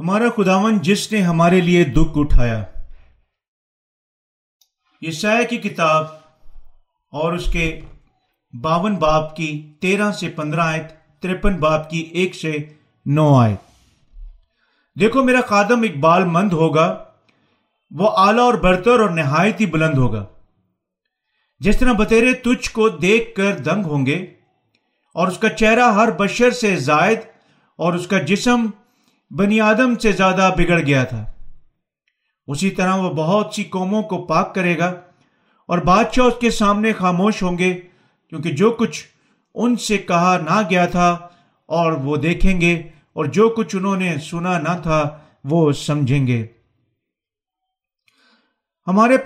ہمارا خداون جس نے ہمارے لیے دکھ اٹھایا۔ یہ کی کتاب اور اس کے باون باپ کی تیرہ سے پندرہ آیت، ترپن باپ کی ایک سے نو آیت۔ دیکھو، میرا قادم اقبال مند ہوگا، وہ اعلی اور برتر اور نہایت ہی بلند ہوگا۔ جس طرح بتیرے تجھ کو دیکھ کر دنگ ہوں گے، اور اس کا چہرہ ہر بشر سے زائد اور اس کا جسم بنی آدم سے زیادہ بگڑ گیا تھا۔ اسی طرح وہ بہت سی قوموں کو پاک کرے گا اور بادشاہ اس کے سامنے خاموش ہوں گے، کیونکہ جو کچھ ان سے کہا نہ گیا تھا اور وہ دیکھیں گے، اور جو کچھ انہوں نے سنا نہ تھا وہ سمجھیں گے۔ ہمارے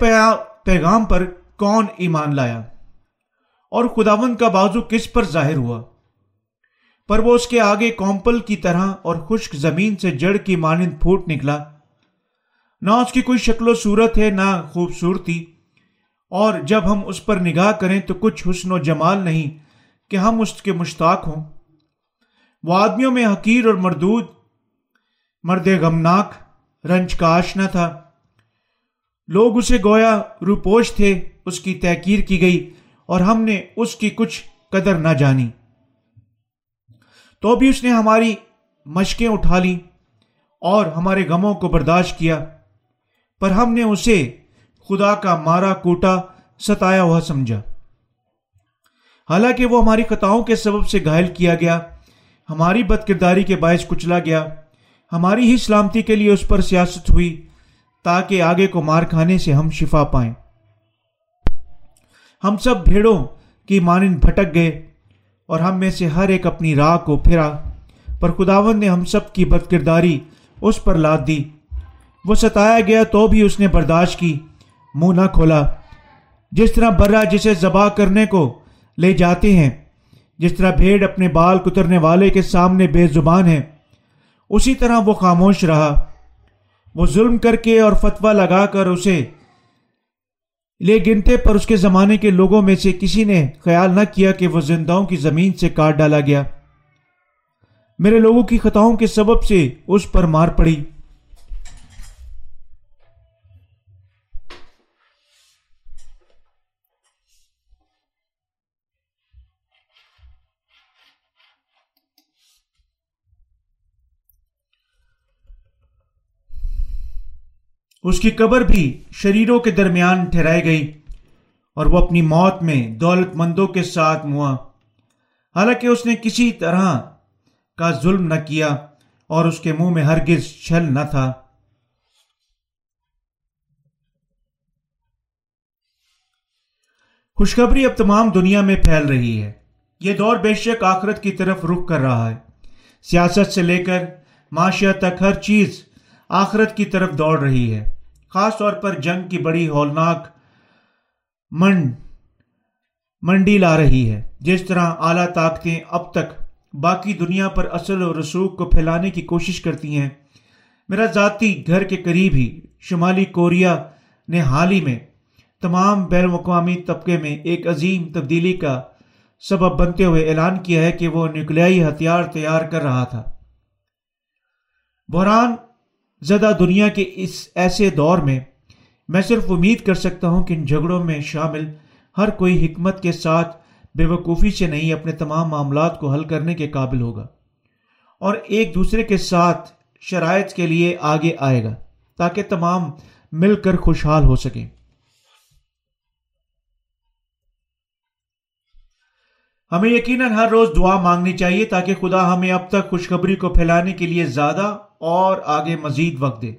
پیغام پر کون ایمان لایا؟ اور خداون کا بازو کس پر ظاہر ہوا؟ پر وہ اس کے آگے کومپل کی طرح اور خشک زمین سے جڑ کی مانند پھوٹ نکلا۔ نہ اس کی کوئی شکل و صورت ہے، نہ خوبصورتی۔ اور جب ہم اس پر نگاہ کریں تو کچھ حسن و جمال نہیں کہ ہم اس کے مشتاق ہوں۔ وہ آدمیوں میں حقیر اور مردود، مرد غمناک، رنج کا آشنا تھا۔ لوگ اسے گویا روپوش تھے، اس کی تحقیر کی گئی اور ہم نے اس کی کچھ قدر نہ جانی۔ تو بھی اس نے ہماری مشقیں اٹھا لی اور ہمارے غموں کو برداشت کیا، پر ہم نے اسے خدا کا مارا کوٹا ستایا ہوا سمجھا۔ حالانکہ وہ ہماری خطاؤں کے سبب سے گھائل کیا گیا، ہماری بد کرداری کے باعث کچلا گیا، ہماری ہی سلامتی کے لیے اس پر سیاست ہوئی تاکہ آگے کو مار کھانے سے ہم شفا پائیں۔ ہم سب بھیڑوں کی مانند بھٹک گئے۔ اور ہم میں سے ہر ایک اپنی راہ کو پھرا پر خداون نے ہم سب کی بد کرداری اس پر لاد دی۔ وہ ستایا گیا تو بھی اس نے برداشت کی۔ منہ نہ کھولا۔ جس طرح برا جسے ذبح کرنے کو لے جاتے ہیں، جس طرح بھیڑ اپنے بال کترنے والے کے سامنے بے زبان ہے، اسی طرح وہ خاموش رہا۔ وہ ظلم کر کے اور فتوا لگا کر اسے لے گنتے پر اس کے زمانے کے لوگوں میں سے کسی نے خیال نہ کیا کہ وہ زندہوں کی زمین سے کاٹ ڈالا گیا۔ میرے لوگوں کی خطاؤں کے سبب سے اس پر مار پڑی۔ اس کی قبر بھی شریروں کے درمیان ٹھہرائی گئی اور وہ اپنی موت میں دولت مندوں کے ساتھ موا حالانکہ اس نے کسی طرح کا ظلم نہ کیا اور اس کے منہ میں ہرگز چھل نہ تھا۔ خوشخبری اب تمام دنیا میں پھیل رہی ہے۔ یہ دور بے شک آخرت کی طرف رخ کر رہا ہے۔ سیاست سے لے کر معاشیات تک ہر چیز آخرت کی طرف دوڑ رہی ہے۔ خاص طور پر جنگ کی بڑی ہولناک منڈ، منڈی لا رہی ہے۔ جس طرح اعلیٰ طاقتیں اب تک باقی دنیا پر اصل و رسوخ کو پھیلانے کی کوشش کرتی ہیں، میرا ذاتی گھر کے قریب ہی شمالی کوریا نے حال ہی میں تمام بین الاقوامی طبقے میں ایک عظیم تبدیلی کا سبب بنتے ہوئے اعلان کیا ہے کہ وہ نیوکلیائی ہتھیار تیار کر رہا تھا۔ بحران زدہ دنیا کے اس ایسے دور میں میں صرف امید کر سکتا ہوں کہ ان جھگڑوں میں شامل ہر کوئی حکمت کے ساتھ بے وقوفی سے نہیں اپنے تمام معاملات کو حل کرنے کے قابل ہوگا اور ایک دوسرے کے ساتھ شرائط کے لیے آگے آئے گا تاکہ تمام مل کر خوشحال ہو سکیں۔ ہمیں یقیناً ہر روز دعا مانگنی چاہیے تاکہ خدا ہمیں اب تک خوشخبری کو پھیلانے کے لیے زیادہ اور آگے مزید وقت دے۔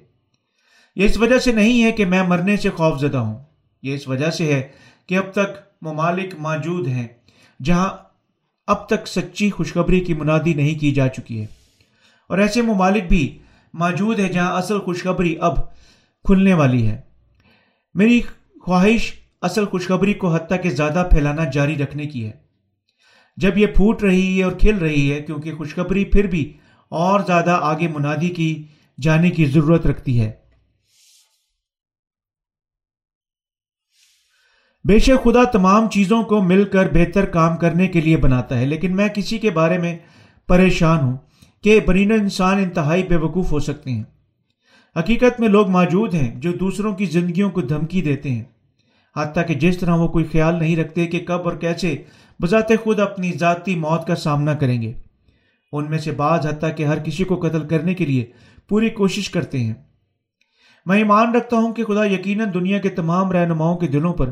یہ اس وجہ سے نہیں ہے کہ میں مرنے سے خوف زدہ ہوں۔ یہ اس وجہ سے ہے کہ اب تک ممالک موجود ہیں جہاں اب تک سچی خوشخبری کی منادی نہیں کی جا چکی ہے۔ اور ایسے ممالک بھی موجود ہیں جہاں اصل خوشخبری اب کھلنے والی ہے۔ میری خواہش اصل خوشخبری کو حتیٰ کہ زیادہ پھیلانا جاری رکھنے کی ہے۔ جب یہ پھوٹ رہی ہے اور کھل رہی ہے، کیونکہ خوشخبری پھر بھی اور زیادہ آگے منادی کی جانے کی ضرورت رکھتی ہے۔ بے شک خدا تمام چیزوں کو مل کر بہتر کام کرنے کے لیے بناتا ہے، لیکن میں کسی کے بارے میں پریشان ہوں کہ برین انسان انتہائی بے وقوف ہو سکتے ہیں۔ حقیقت میں لوگ موجود ہیں جو دوسروں کی زندگیوں کو دھمکی دیتے ہیں، حتیٰ کہ جس طرح وہ کوئی خیال نہیں رکھتے کہ کب اور کیسے بذات خود اپنی ذاتی موت کا سامنا کریں گے۔ ان میں سے بعض حتیٰ کہ ہر کسی کو قتل کرنے کے لیے پوری کوشش کرتے ہیں۔ میں ایمان رکھتا ہوں کہ خدا یقیناً دنیا کے تمام رہنماؤں کے دلوں پر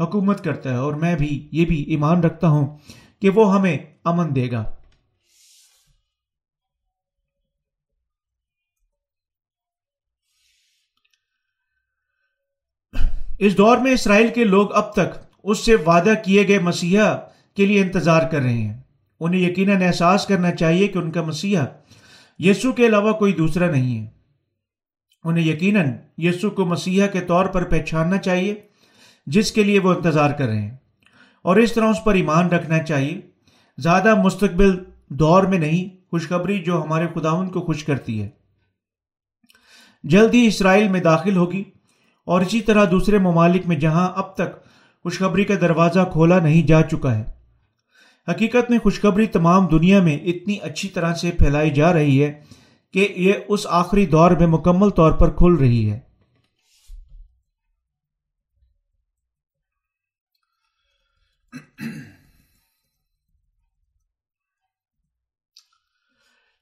حکومت کرتا ہے اور میں بھی، یہ بھی ایمان رکھتا ہوں کہ وہ ہمیں امن دے گا۔ اس دور میں اسرائیل کے لوگ اب تک اس سے وعدہ کیے گئے مسیحا کے لیے انتظار کر رہے ہیں۔ انہیں یقیناً احساس کرنا چاہیے کہ ان کا مسیحا یسو کے علاوہ کوئی دوسرا نہیں ہے۔ انہیں یقیناً یسو کو مسیحا کے طور پر پہچاننا چاہیے، جس کے لیے وہ انتظار کر رہے ہیں۔ اور اس طرح اس پر ایمان رکھنا چاہیے۔ زیادہ مستقبل دور میں نہیں، خوشخبری جو ہمارے خداون کو خوش کرتی ہے۔ جلد ہی اسرائیل میں داخل ہوگی اور اسی طرح دوسرے ممالک میں جہاں اب تک خوشخبری کا دروازہ کھولا نہیں جا چکا ہے۔ حقیقت میں خوشخبری تمام دنیا میں اتنی اچھی طرح سے پھیلائی جا رہی ہے کہ یہ اس آخری دور میں مکمل طور پر کھل رہی ہے۔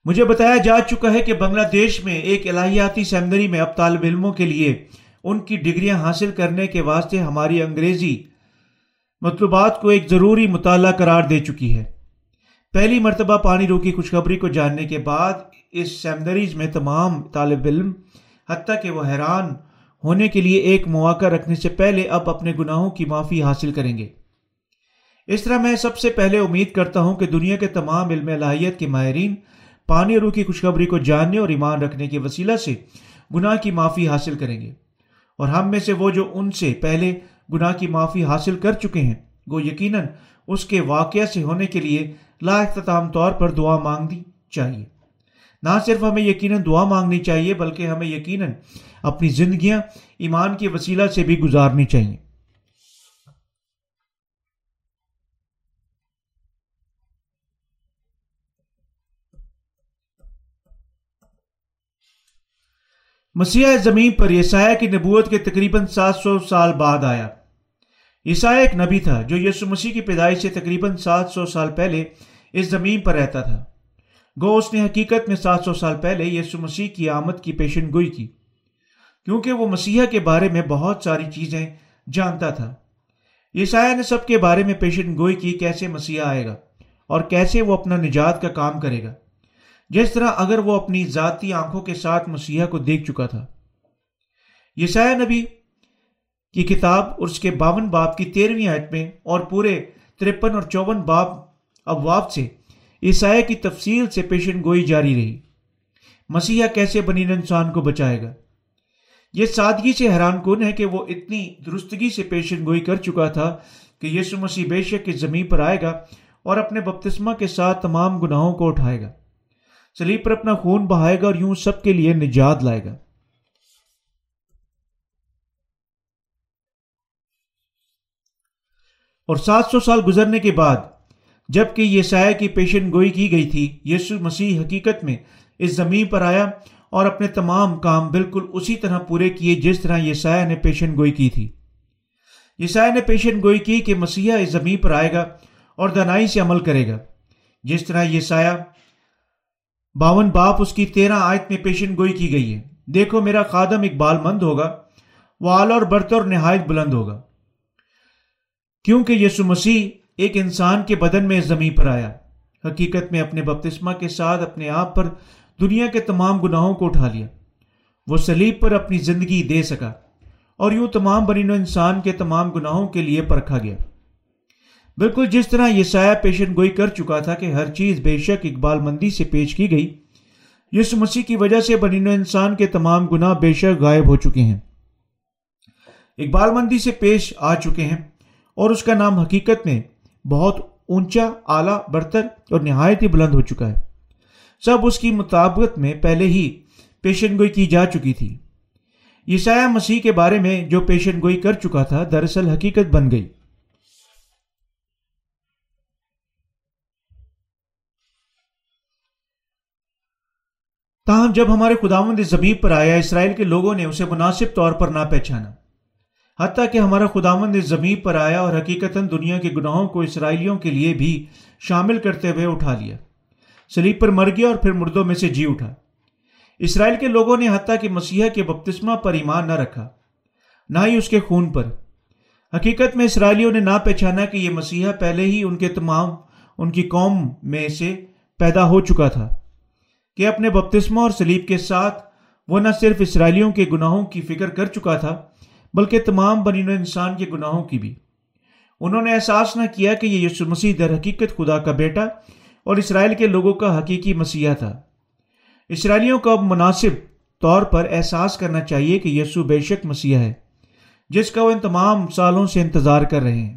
مجھے بتایا جا چکا ہے کہ بنگلہ دیش میں ایک الہیاتی سیمنری میں اب طالب علموں کے لیے ان کی ڈگریاں حاصل کرنے کے واسطے ہماری انگریزی مطلوبات کو ایک ضروری مطالعہ قرار دے چکی ہے۔ پہلی مرتبہ پانی روکی خوشخبری کو جاننے کے بعد اس سیمنریز میں تمام طالب علم، حتیٰ کہ وہ حیران ہونے کے لیے ایک مواقع رکھنے سے پہلے اب اپنے گناہوں کی معافی حاصل کریں گے۔ اس طرح میں سب سے پہلے امید کرتا ہوں کہ دنیا کے تمام علم الہیت کے ماہرین پانی روح کی خوشخبری کو جاننے اور ایمان رکھنے کے وسیلہ سے گناہ کی معافی حاصل کریں گے۔ اور ہم میں سے وہ جو ان سے پہلے گناہ کی معافی حاصل کر چکے ہیں۔ وہ یقیناً اس کے واقعہ سے ہونے کے لیے لا اختتام طور پر دعا مانگنی چاہیے۔ نہ صرف ہمیں یقیناً دعا مانگنی چاہیے، بلکہ ہمیں یقیناً اپنی زندگیاں، ایمان کے وسیلہ سے بھی گزارنی چاہیے۔ مسیح زمین پر یسایہ کی نبوت کے تقریباً سات سو سال بعد آیا۔ عیسایہ ایک نبی تھا جو یسو مسیح کی پیدائش سے تقریباً سات سو سال پہلے اس زمین پر رہتا تھا۔ گو اس نے حقیقت میں سات سو سال پہلے یسو مسیح کی آمد کی پیشن گوئی کی، کیونکہ وہ مسیحا کے بارے میں بہت ساری چیزیں جانتا تھا۔ عیسایہ نے سب کے بارے میں پیشن گوئی کی کیسے مسیحا آئے گا اور کیسے وہ اپنا نجات کا کام کرے گا۔ جس طرح اگر وہ اپنی ذاتی آنکھوں کے ساتھ مسیحا کو دیکھ چکا تھا۔ یسایہ نبی کی کتاب اور اس کے باون باپ کی تیرہویں آیت میں اور پورے ترپن اور چون باپ ابواب سے عیسائی کی تفصیل سے پیشن گوئی جاری رہی۔ مسیحا کیسے بنی انسان کو بچائے گا؟ یہ سادگی سے حیران کن ہے کہ وہ اتنی درستگی سے پیشن گوئی کر چکا تھا کہ یسو مسیح بے شک کی زمین پر آئے گا اور اپنے بپتسمہ کے ساتھ تمام گناہوں کو اٹھائے گا۔ سلیب پر اپنا خون بہائے گا اور یوں سب کے لیے نجات لائے گا۔ اور سات سو سال گزرنے کے بعد جبکہ یہ سایہ کی پیشن گوئی کی گئی تھی یسو مسیح حقیقت میں اس زمین پر آیا اور اپنے تمام کام بالکل اسی طرح پورے کیے جس طرح یہ سایہ نے پیشن گوئی کی تھی۔ یہ سایہ نے پیشن گوئی کی کہ مسیحا اس زمین پر آئے گا اور دنائی سے عمل کرے گا۔ جس طرح یہ سایہ باون باپ اس کی تیرہ آیت میں پیشن گوئی کی گئی ہے۔ دیکھو میرا خادم اقبال مند ہوگا وہ آل اور برت اور نہایت بلند ہوگا۔ کیونکہ یسو مسیح ایک انسان کے بدن میں زمین پر آیا، حقیقت میں اپنے بپتسمہ کے ساتھ اپنے آپ پر دنیا کے تمام گناہوں کو اٹھا لیا۔ وہ سلیب پر اپنی زندگی دے سکا اور یوں تمام برین و انسان کے تمام گناہوں کے لیے پرکھا گیا۔ بالکل جس طرح یہ سایہ پیشن گوئی کر چکا تھا کہ ہر چیز بے شک اقبال مندی سے پیش کی گئی یس مسیح کی وجہ سے بنین انسان کے تمام گناہ بے شک غائب ہو چکے ہیں۔ اقبال مندی سے پیش آ چکے ہیں۔ اور اس کا نام حقیقت میں بہت اونچا، اعلیٰ، برتر اور نہایت ہی بلند ہو چکا ہے۔ سب اس کی مطابقت میں پہلے ہی پیشن گوئی کی جا چکی تھی۔ یہ سایہ مسیح کے بارے میں جو پیشن گوئی کر چکا تھا، دراصل حقیقت بن گئی۔ تاہم، جب ہمارے خداوند زمین پر آیا، اسرائیل کے لوگوں نے اسے مناسب طور پر نہ پہچانا حتیٰ کہ ہمارا خداوند زمین پر آیا اور حقیقت دنیا کے گناہوں کو اسرائیلیوں کے لیے بھی شامل کرتے ہوئے اٹھا لیا۔ سلیب پر مر گیا اور پھر مردوں میں سے جی اٹھا۔ اسرائیل کے لوگوں نے حتیٰ کہ مسیحا کے بپتسمہ پر ایمان نہ رکھا، نہ ہی اس کے خون پر۔ حقیقت میں اسرائیلیوں نے نہ پہچانا کہ یہ مسیحا پہلے ہی ان کے تمام، ان کی قوم میں سے پیدا ہو چکا تھا کہ اپنے بپتسمہ اور سلیب کے ساتھ وہ نہ صرف اسرائیلیوں کے گناہوں کی فکر کر چکا تھا بلکہ تمام بنین انسان کے گناہوں کی بھی۔ انہوں نے احساس نہ کیا کہ یہ یسو مسیح در حقیقت خدا کا بیٹا اور اسرائیل کے لوگوں کا حقیقی مسیحا تھا۔ اسرائیلیوں کو اب مناسب طور پر احساس کرنا چاہیے کہ یسو بے شک مسیحا ہے، جس کا وہ ان تمام سالوں سے انتظار کر رہے ہیں۔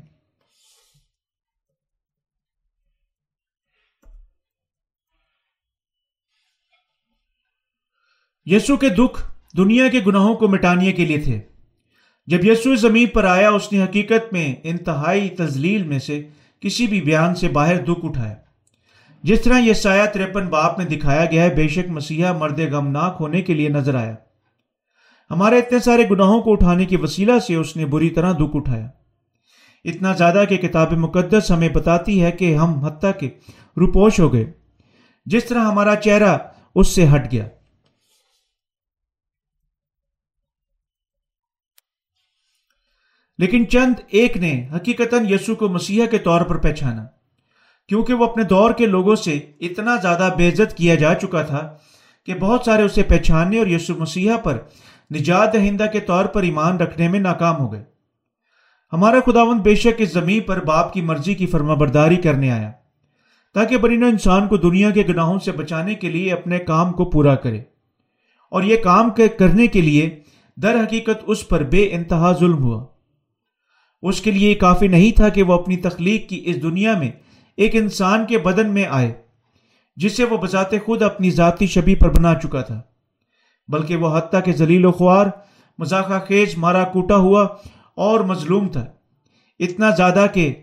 یسو کے دکھ دنیا کے گناہوں کو مٹانے کے لیے تھے۔ جب یسو زمین پر آیا، اس نے حقیقت میں انتہائی تزلیل میں سے کسی بھی بیان سے باہر دکھ اٹھایا۔ جس طرح یہ سایہ تریپن باپ میں دکھایا گیا ہے، بے شک مسیحا مرد غمناک ہونے کے لیے نظر آیا۔ ہمارے اتنے سارے گناہوں کو اٹھانے کی وسیلہ سے اس نے بری طرح دکھ اٹھایا۔ اتنا زیادہ کہ کتاب مقدس ہمیں بتاتی ہے کہ ہم حتیٰ کے روپوش ہو گئے۔ جس طرح ہمارا چہرہ اس سے ہٹ گیا۔ لیکن چند ایک نے حقیقت یسو کو مسیحا کے طور پر پہچانا۔ کیونکہ وہ اپنے دور کے لوگوں سے اتنا زیادہ بے عزت کیا جا چکا تھا کہ بہت سارے اسے پہچاننے اور یسو مسیحا پر نجات دہندہ کے طور پر ایمان رکھنے میں ناکام ہو گئے۔ ہمارا خداون بے شک اس زمین پر باپ کی مرضی کی فرما برداری کرنے آیا، تاکہ برینہ انسان کو دنیا کے گناہوں سے بچانے کے لیے اپنے کام کو پورا کرے۔ اور یہ کام کرنے کے لیے در حقیقت اس پر بے انتہا ظلم ہوا۔ اس کے لیے کافی نہیں تھا کہ وہ اپنی تخلیق کی اس دنیا میں ایک انسان کے بدن میں آئے جسے وہ بذات خود اپنی ذاتی شبی پر بنا چکا تھا، بلکہ وہ حتیٰ کے ذلیل و خوار مذاقہ خیز، مارا کوٹا ہوا اور مظلوم تھا۔ اتنا زیادہ کہ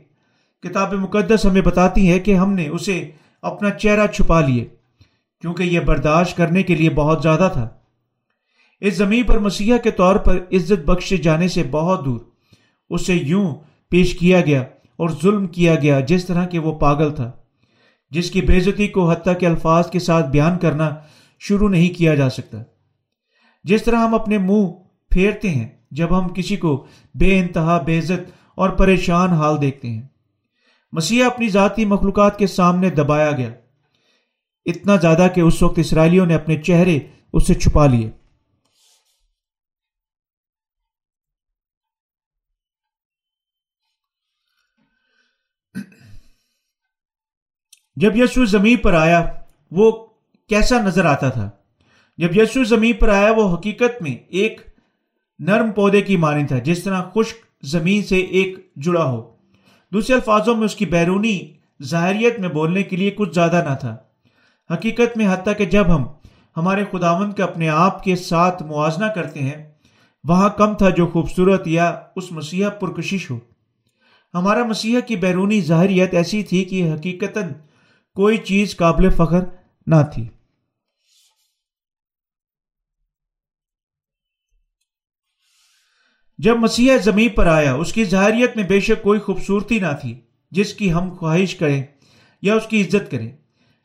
کتاب مقدس ہمیں بتاتی ہے کہ ہم نے اسے اپنا چہرہ چھپا لیے کیونکہ یہ برداشت کرنے کے لیے بہت زیادہ تھا۔ اس زمین پر مسیحا کے طور پر عزت بخشے جانے سے بہت دور۔ اسے یوں پیش کیا گیا اور ظلم کیا گیا جس طرح کہ وہ پاگل تھا، جس کی بےزتی کو حتیٰ کے الفاظ کے ساتھ بیان کرنا شروع نہیں کیا جا سکتا۔ جس طرح ہم اپنے منہ پھیرتے ہیں جب ہم کسی کو بے انتہا، بے عزت اور پریشان حال دیکھتے ہیں۔ مسیح اپنی ذاتی مخلوقات کے سامنے دبایا گیا۔ اتنا زیادہ کہ اس وقت اسرائیلیوں نے اپنے چہرے اس سے چھپا لیے۔ جب یسو زمین پر آیا، وہ کیسا نظر آتا تھا؟ جب یسو زمین پر آیا، وہ حقیقت میں ایک نرم پودے کی مانی تھا، جس طرح خشک زمین سے ایک جڑا ہو۔ دوسرے الفاظوں میں اس کی بیرونی ظاہریت میں بولنے کے لیے کچھ زیادہ نہ تھا۔ حقیقت میں حتیٰ کہ جب ہم ہمارے خداون کے اپنے آپ کے ساتھ موازنہ کرتے ہیں، وہاں کم تھا جو خوبصورت یا اس مسیحا پرکشش ہو۔ ہمارا مسیحا کی بیرونی ظاہریت ایسی تھی کہ حقیقتاً کوئی چیز قابل فخر نہ تھی۔ جب مسیح زمین پر آیا، اس کی ظاہریت میں بے شک کوئی خوبصورتی نہ تھی، جس کی ہم خواہش کریں یا اس کی عزت کریں۔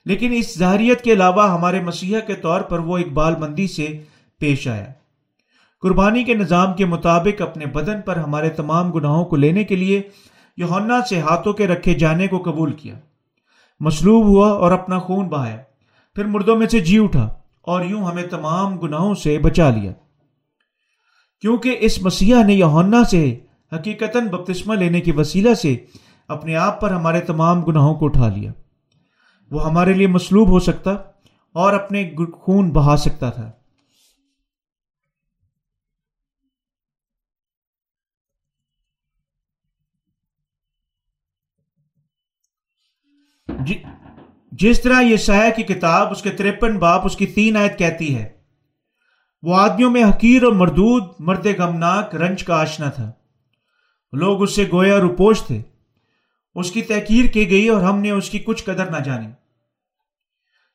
لیکن اس ظاہریت کے علاوہ ہمارے مسیحا کے طور پر وہ اقبال مندی سے پیش آیا۔ قربانی کے نظام کے مطابق اپنے بدن پر ہمارے تمام گناہوں کو لینے کے لیے یونا سے ہاتھوں کے رکھے جانے کو قبول کیا۔ مصلوب ہوا اور اپنا خون بہایا۔ پھر مردوں میں سے جی اٹھا اور یوں ہمیں تمام گناہوں سے بچا لیا۔ کیونکہ اس مسیح نے یونا سے حقیقت بپتسمہ لینے کے وسیلہ سے اپنے آپ پر ہمارے تمام گناہوں کو اٹھا لیا۔ وہ ہمارے لیے مصلوب ہو سکتا اور اپنے خون بہا سکتا تھا۔ جی جس طرح یہ سایہ کی کتاب، اس کے ترپن باپ، اس کی تین آیت کہتی ہے، وہ آدمیوں میں حقیر اور مردود، مرد غمناک، رنج کا آشنا تھا۔ لوگ اس سے گویا روپوش تھے۔ اس کی تحقیر کی گئی اور ہم نے اس کی کچھ قدر نہ جانی۔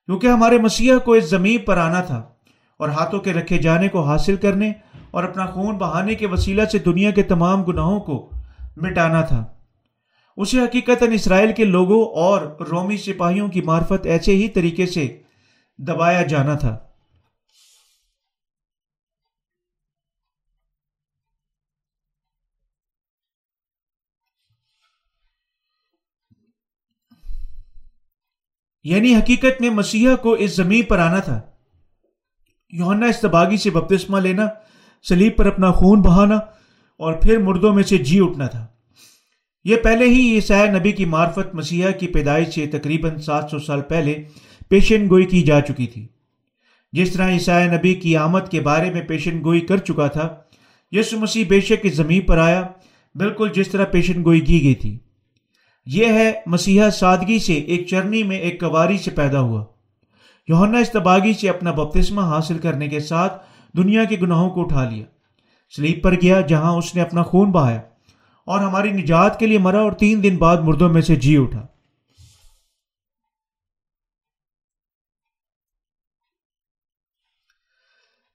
کیونکہ ہمارے مسیح کو اس زمین پر آنا تھا اور ہاتھوں کے رکھے جانے کو حاصل کرنے اور اپنا خون بہانے کے وسیلہ سے دنیا کے تمام گناہوں کو مٹانا تھا۔ اسے حقیقت اسرائیل کے لوگوں اور رومی سپاہیوں کی معرفت ایسے ہی طریقے سے دبایا جانا تھا۔ یعنی حقیقت میں مسیحا کو اس زمین پر آنا تھا۔ یونا استباغی سے بپتسمہ لینا سلیب پر اپنا خون بہانا اور پھر مردوں میں سے جی اٹھنا تھا۔ یہ پہلے ہی عیسائی نبی کی معرفت مسیحا کی پیدائش سے تقریباً سات سو سال پہلے پیشن گوئی کی جا چکی تھی۔ جس طرح عیسائی نبی کی آمد کے بارے میں پیشن گوئی کر چکا تھا یسو مسیح بے شک اس زمین پر آیا، بالکل جس طرح پیشن گوئی کی گئی تھی۔ یہ ہے مسیحا سادگی سے ایک چرنی میں ایک کواری سے پیدا ہوا۔ یونا استباغی سے اپنا بپتسمہ حاصل کرنے کے ساتھ دنیا کے گناہوں کو اٹھا لیا۔ سلیپ پر گیا جہاں اس نے اپنا خون بہایا۔ اور ہماری نجات کے لیے مرا اور تین دن بعد مردوں میں سے جی اٹھا۔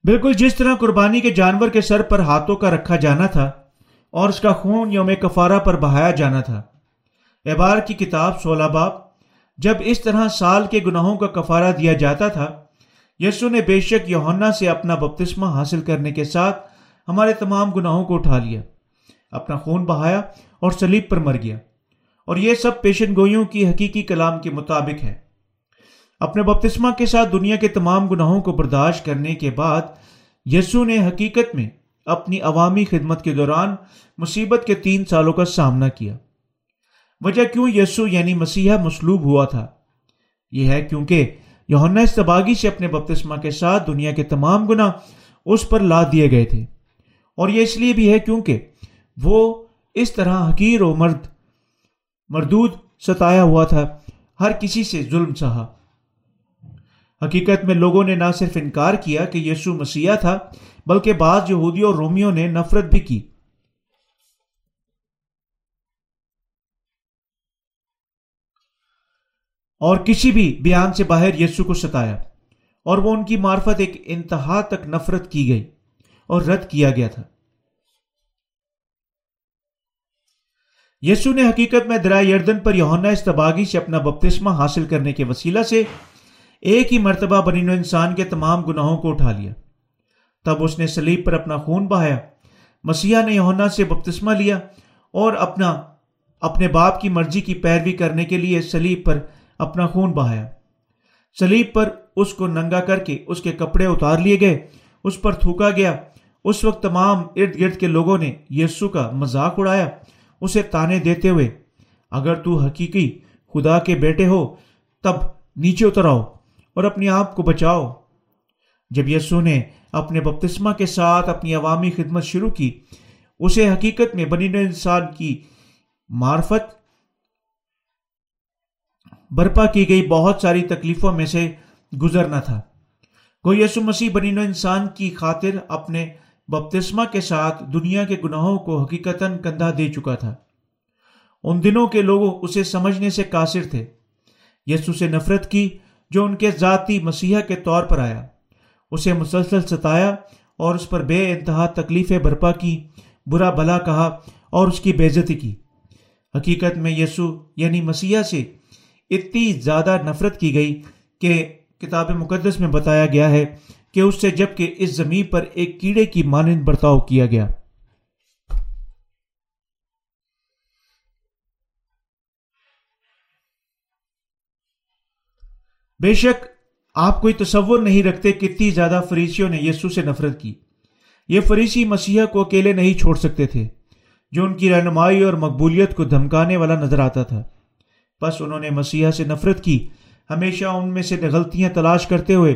بالکل جس طرح قربانی کے جانور کے سر پر ہاتھوں کا رکھا جانا تھا اور اس کا خون یوم کفارہ پر بہایا جانا تھا۔ احبار کی کتاب سولہ باب، جب اس طرح سال کے گناہوں کا کفارہ دیا جاتا تھا، یسو نے بے شک یونا سے اپنا بپتسمہ حاصل کرنے کے ساتھ ہمارے تمام گناہوں کو اٹھا لیا۔ اپنا خون بہایا اور سلیب پر مر گیا۔ اور یہ سب پیشن گوئیوں کی حقیقی کلام کے مطابق ہے۔ اپنے بپتسمہ کے ساتھ دنیا کے تمام گناہوں کو برداشت کرنے کے بعد یسو نے حقیقت میں اپنی عوامی خدمت کے دوران مصیبت کے تین سالوں کا سامنا کیا۔ وجہ کیوں یسو یعنی مسیحا مسلوب ہوا تھا؟ یہ ہے کیونکہ یونا استباغی سے اپنے بپتسمہ کے ساتھ دنیا کے تمام گنا اس پر لا دیے گئے تھے۔ اور یہ اس لیے بھی ہے کیونکہ وہ اس طرح حقیر و مرد، مردود ستایا ہوا تھا۔ ہر کسی سے ظلم سہا حقیقت میں لوگوں نے نہ صرف انکار کیا کہ یسو مسیحا تھا، بلکہ بعض یہودیوں اور رومیوں نے نفرت بھی کی۔ اور کسی بھی بیان سے باہر یسو کو ستایا، اور وہ ان کی معرفت ایک انتہا تک نفرت کی گئی اور رد کیا گیا تھا۔ یسو نے حقیقت میں درائے یردن پر یونا استباغی سے اپنا بپتسمہ حاصل کرنے کے وسیلہ سے ایک ہی مرتبہ بنین انسان کے تمام گناہوں کو اٹھا لیا۔ تب اس نے سلیب پر اپنا خون بہایا۔ مسیحا نے یونا سے بپتسمہ لیا اور اپنا، اپنے باپ کی مرضی کی پیروی کرنے کے لیے سلیب پر اپنا خون بہایا۔ سلیب پر اس کو ننگا کر کے اس کے کپڑے اتار لیے گئے۔ اس پر تھوکا گیا۔ اس وقت تمام ارد گرد کے لوگوں نے یسو کا مذاق اڑایا۔ اسے تانے دیتے ہوئے، اگر تو حقیقی خدا کے بیٹے ہو، تب نیچے اتر آؤ اور اپنے آپ کو بچاؤ۔ جب یسو نے اپنے بپتسمہ کے ساتھ اپنی عوامی خدمت شروع کی، اسے حقیقت میں بنی انسان کی معرفت، برپا کی گئی بہت ساری تکلیفوں میں سے گزرنا تھا۔ کوئی یسو مسیح بنین انسان کی خاطر اپنے بپتسمہ کے ساتھ دنیا کے گناہوں کو حقیقت کندھا دے چکا تھا۔ ان دنوں کے لوگوں اسے سمجھنے سے قاصر تھے۔ یسو سے نفرت کی جو ان کے ذاتی مسیحا کے طور پر آیا۔ اسے مسلسل ستایا اور اس پر بے انتہا تکلیفیں برپا کی، برا بلا کہا اور اس کی بےزتی کی۔ حقیقت میں یسو یعنی مسیحا سے اتنی زیادہ نفرت کی گئی کہ کتاب مقدس میں بتایا گیا ہے کہ اس سے جبکہ اس زمین پر ایک کیڑے کی مانند برتاؤ کیا گیا۔ بے شک آپ کوئی تصور نہیں رکھتے کتنی زیادہ فریسیوں نے یسو سے نفرت کی۔ یہ فریسی مسیحا کو اکیلے نہیں چھوڑ سکتے تھے، جو ان کی رہنمائی اور مقبولیت کو دھمکانے والا نظر آتا تھا۔ بس انہوں نے مسیحا سے نفرت کی، ہمیشہ ان میں سے غلطیاں تلاش کرتے ہوئے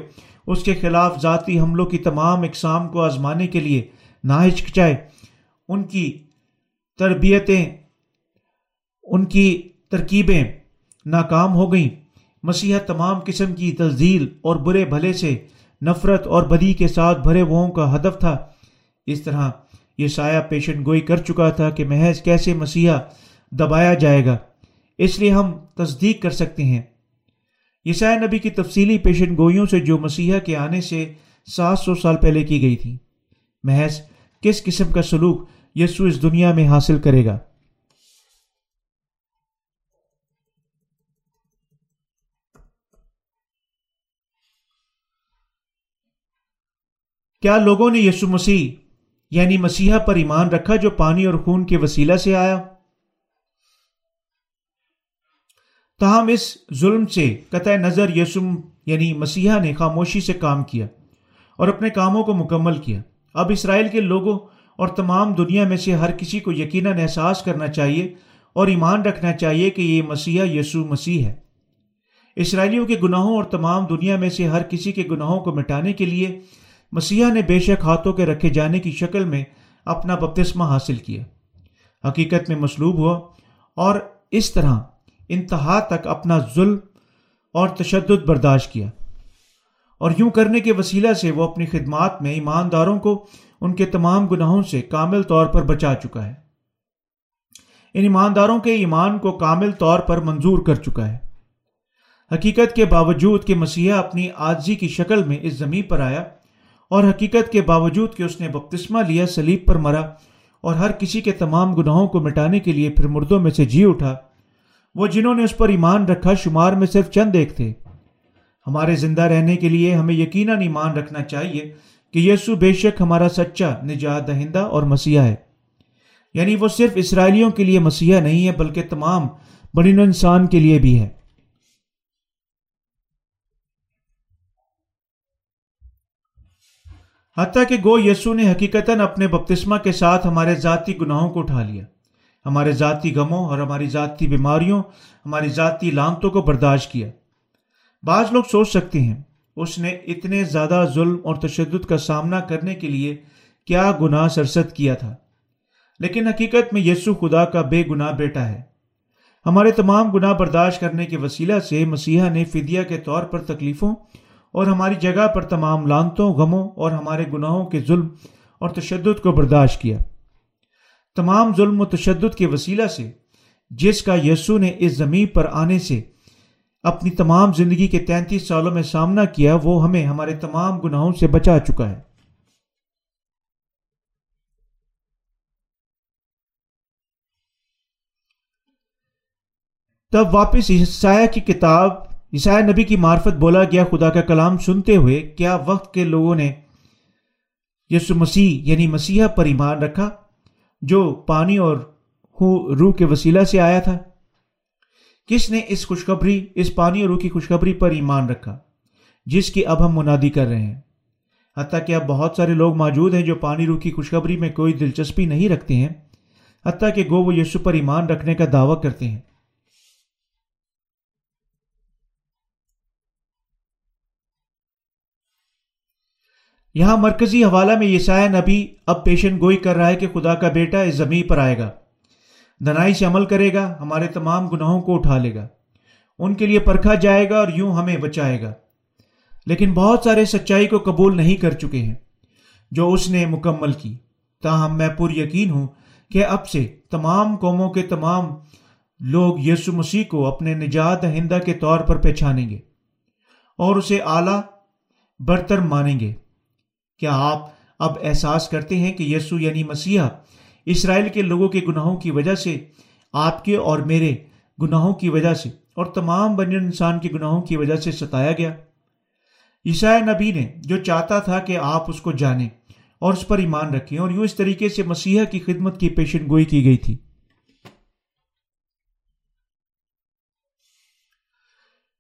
اس کے خلاف ذاتی حملوں کی تمام اقسام کو آزمانے کے لیے نہ ہچکچائے ان کی تربیتیں، ان کی ترکیبیں ناکام ہو گئیں۔ مسیحا تمام قسم کی تزدیل اور برے بھلے سے نفرت اور بدی کے ساتھ بھرے وہوں کا ہدف تھا۔ اس طرح یہ سایہ پیشن گوئی کر چکا تھا کہ محض کیسے مسیحا دبایا جائے گا۔ اس لیے ہم تصدیق کر سکتے ہیں۔ عیسائی نبی کی تفصیلی پیشن گوئیوں سے جو مسیحا کے آنے سے سات سو سال پہلے کی گئی تھی۔ محض کس قسم کا سلوک یسو اس دنیا میں حاصل کرے گا؟ کیا لوگوں نے یسو مسیح یعنی مسیحا پر ایمان رکھا جو پانی اور خون کے وسیلہ سے آیا؟ تاہم اس ظلم سے قطع نظر یسم یعنی مسیحا نے خاموشی سے کام کیا اور اپنے کاموں کو مکمل کیا۔ اب اسرائیل کے لوگوں اور تمام دنیا میں سے ہر کسی کو یقیناً احساس کرنا چاہیے اور ایمان رکھنا چاہیے کہ یہ مسیحا یسوع مسیح ہے۔ اسرائیلیوں کے گناہوں اور تمام دنیا میں سے ہر کسی کے گناہوں کو مٹانے کے لیے مسیحا نے بے شک ہاتھوں کے رکھے جانے کی شکل میں اپنا بپتسمہ حاصل کیا۔ حقیقت میں مصلوب ہوا اور اس طرح انتہا تک اپنا ظلم اور تشدد برداشت کیا۔ اور یوں کرنے کے وسیلہ سے وہ اپنی خدمات میں ایمانداروں کو ان کے تمام گناہوں سے کامل طور پر بچا چکا ہے۔ ان ایمانداروں کے ایمان کو کامل طور پر منظور کر چکا ہے۔ حقیقت کے باوجود کہ مسیحا اپنی آجزی کی شکل میں اس زمین پر آیا اور حقیقت کے باوجود کہ اس نے بپتسمہ لیا سلیب پر مرا اور ہر کسی کے تمام گناہوں کو مٹانے کے لیے پھر مردوں میں سے جی اٹھا وہ جنہوں نے اس پر ایمان رکھا شمار میں صرف چند ایک تھے۔ ہمارے زندہ رہنے کے لیے ہمیں یقیناً ایمان رکھنا چاہیے کہ یسو بے شک ہمارا سچا، نجات دہندہ اور مسیحا ہے۔ یعنی وہ صرف اسرائیلیوں کے لیے مسیحا نہیں ہے، بلکہ تمام بنین انسان کے لیے بھی ہے۔ حتیٰ کہ گو یسو نے حقیقتاً اپنے بپتسمہ کے ساتھ ہمارے ذاتی گناہوں کو اٹھا لیا۔ ہمارے ذاتی غموں اور ہماری ذاتی بیماریوں، ہماری ذاتی لانتوں کو برداشت کیا۔ بعض لوگ سوچ سکتے ہیں، اس نے اتنے زیادہ ظلم اور تشدد کا سامنا کرنے کے لیے کیا گناہ سرست کیا تھا۔ لیکن حقیقت میں یسو خدا کا بے گناہ بیٹا ہے۔ ہمارے تمام گناہ برداشت کرنے کے وسیلہ سے مسیحا نے فدیہ کے طور پر تکلیفوں اور ہماری جگہ پر تمام لانتوں، غموں اور ہمارے گناہوں کے ظلم اور تشدد کو برداشت کیا۔ تمام ظلم و تشدد کے وسیلہ سے، جس کا یسو نے اس زمین پر آنے سے اپنی تمام زندگی کے تینتیس سالوں میں سامنا کیا، وہ ہمیں ہمارے تمام گناہوں سے بچا چکا ہے۔ تب واپس عیسایہ کی کتاب عیسائی نبی کی معرفت بولا گیا، خدا کا کلام سنتے ہوئے کیا وقت کے لوگوں نے یسو مسیح یعنی مسیحا پر ایمان رکھا؟ جو پانی اور روح کے وسیلہ سے آیا تھا۔ کس نے اس خوشخبری، اس پانی اور روح کی خوشخبری پر ایمان رکھا، جس کی اب ہم منادی کر رہے ہیں؟ حتیٰ کہ اب بہت سارے لوگ موجود ہیں جو پانی، روح کی خوشخبری میں کوئی دلچسپی نہیں رکھتے ہیں، حتیٰ کہ گو وہ یسو پر ایمان رکھنے کا دعویٰ کرتے ہیں۔ یہاں مرکزی حوالہ میں یسایہ نبی اب پیشن گوئی کر رہا ہے کہ خدا کا بیٹا اس زمین پر آئے گا۔ دنائی سے عمل کرے گا، ہمارے تمام گناہوں کو اٹھا لے گا۔ ان کے لیے پرکھا جائے گا اور یوں ہمیں بچائے گا۔ لیکن بہت سارے سچائی کو قبول نہیں کر چکے ہیں، جو اس نے مکمل کی۔ تاہم، میں پر یقین ہوں کہ اب سے تمام قوموں کے تمام لوگ یسو مسیح کو اپنے نجات دہندہ کے طور پر پہچانیں گے اور اسے اعلیٰ برتر مانیں گے۔ کیا آپ اب احساس کرتے ہیں کہ یسو یعنی مسیحا اسرائیل کے لوگوں کے گناہوں کی وجہ سے، آپ کے اور میرے گناہوں کی وجہ سے اور تمام بن انسان کے گناہوں کی وجہ سے ستایا گیا؟ عیسائی نبی نے جو چاہتا تھا کہ آپ اس کو جانیں اور اس پر ایمان رکھیں، اور یوں اس طریقے سے مسیحا کی خدمت کی پیشن گوئی کی گئی تھی۔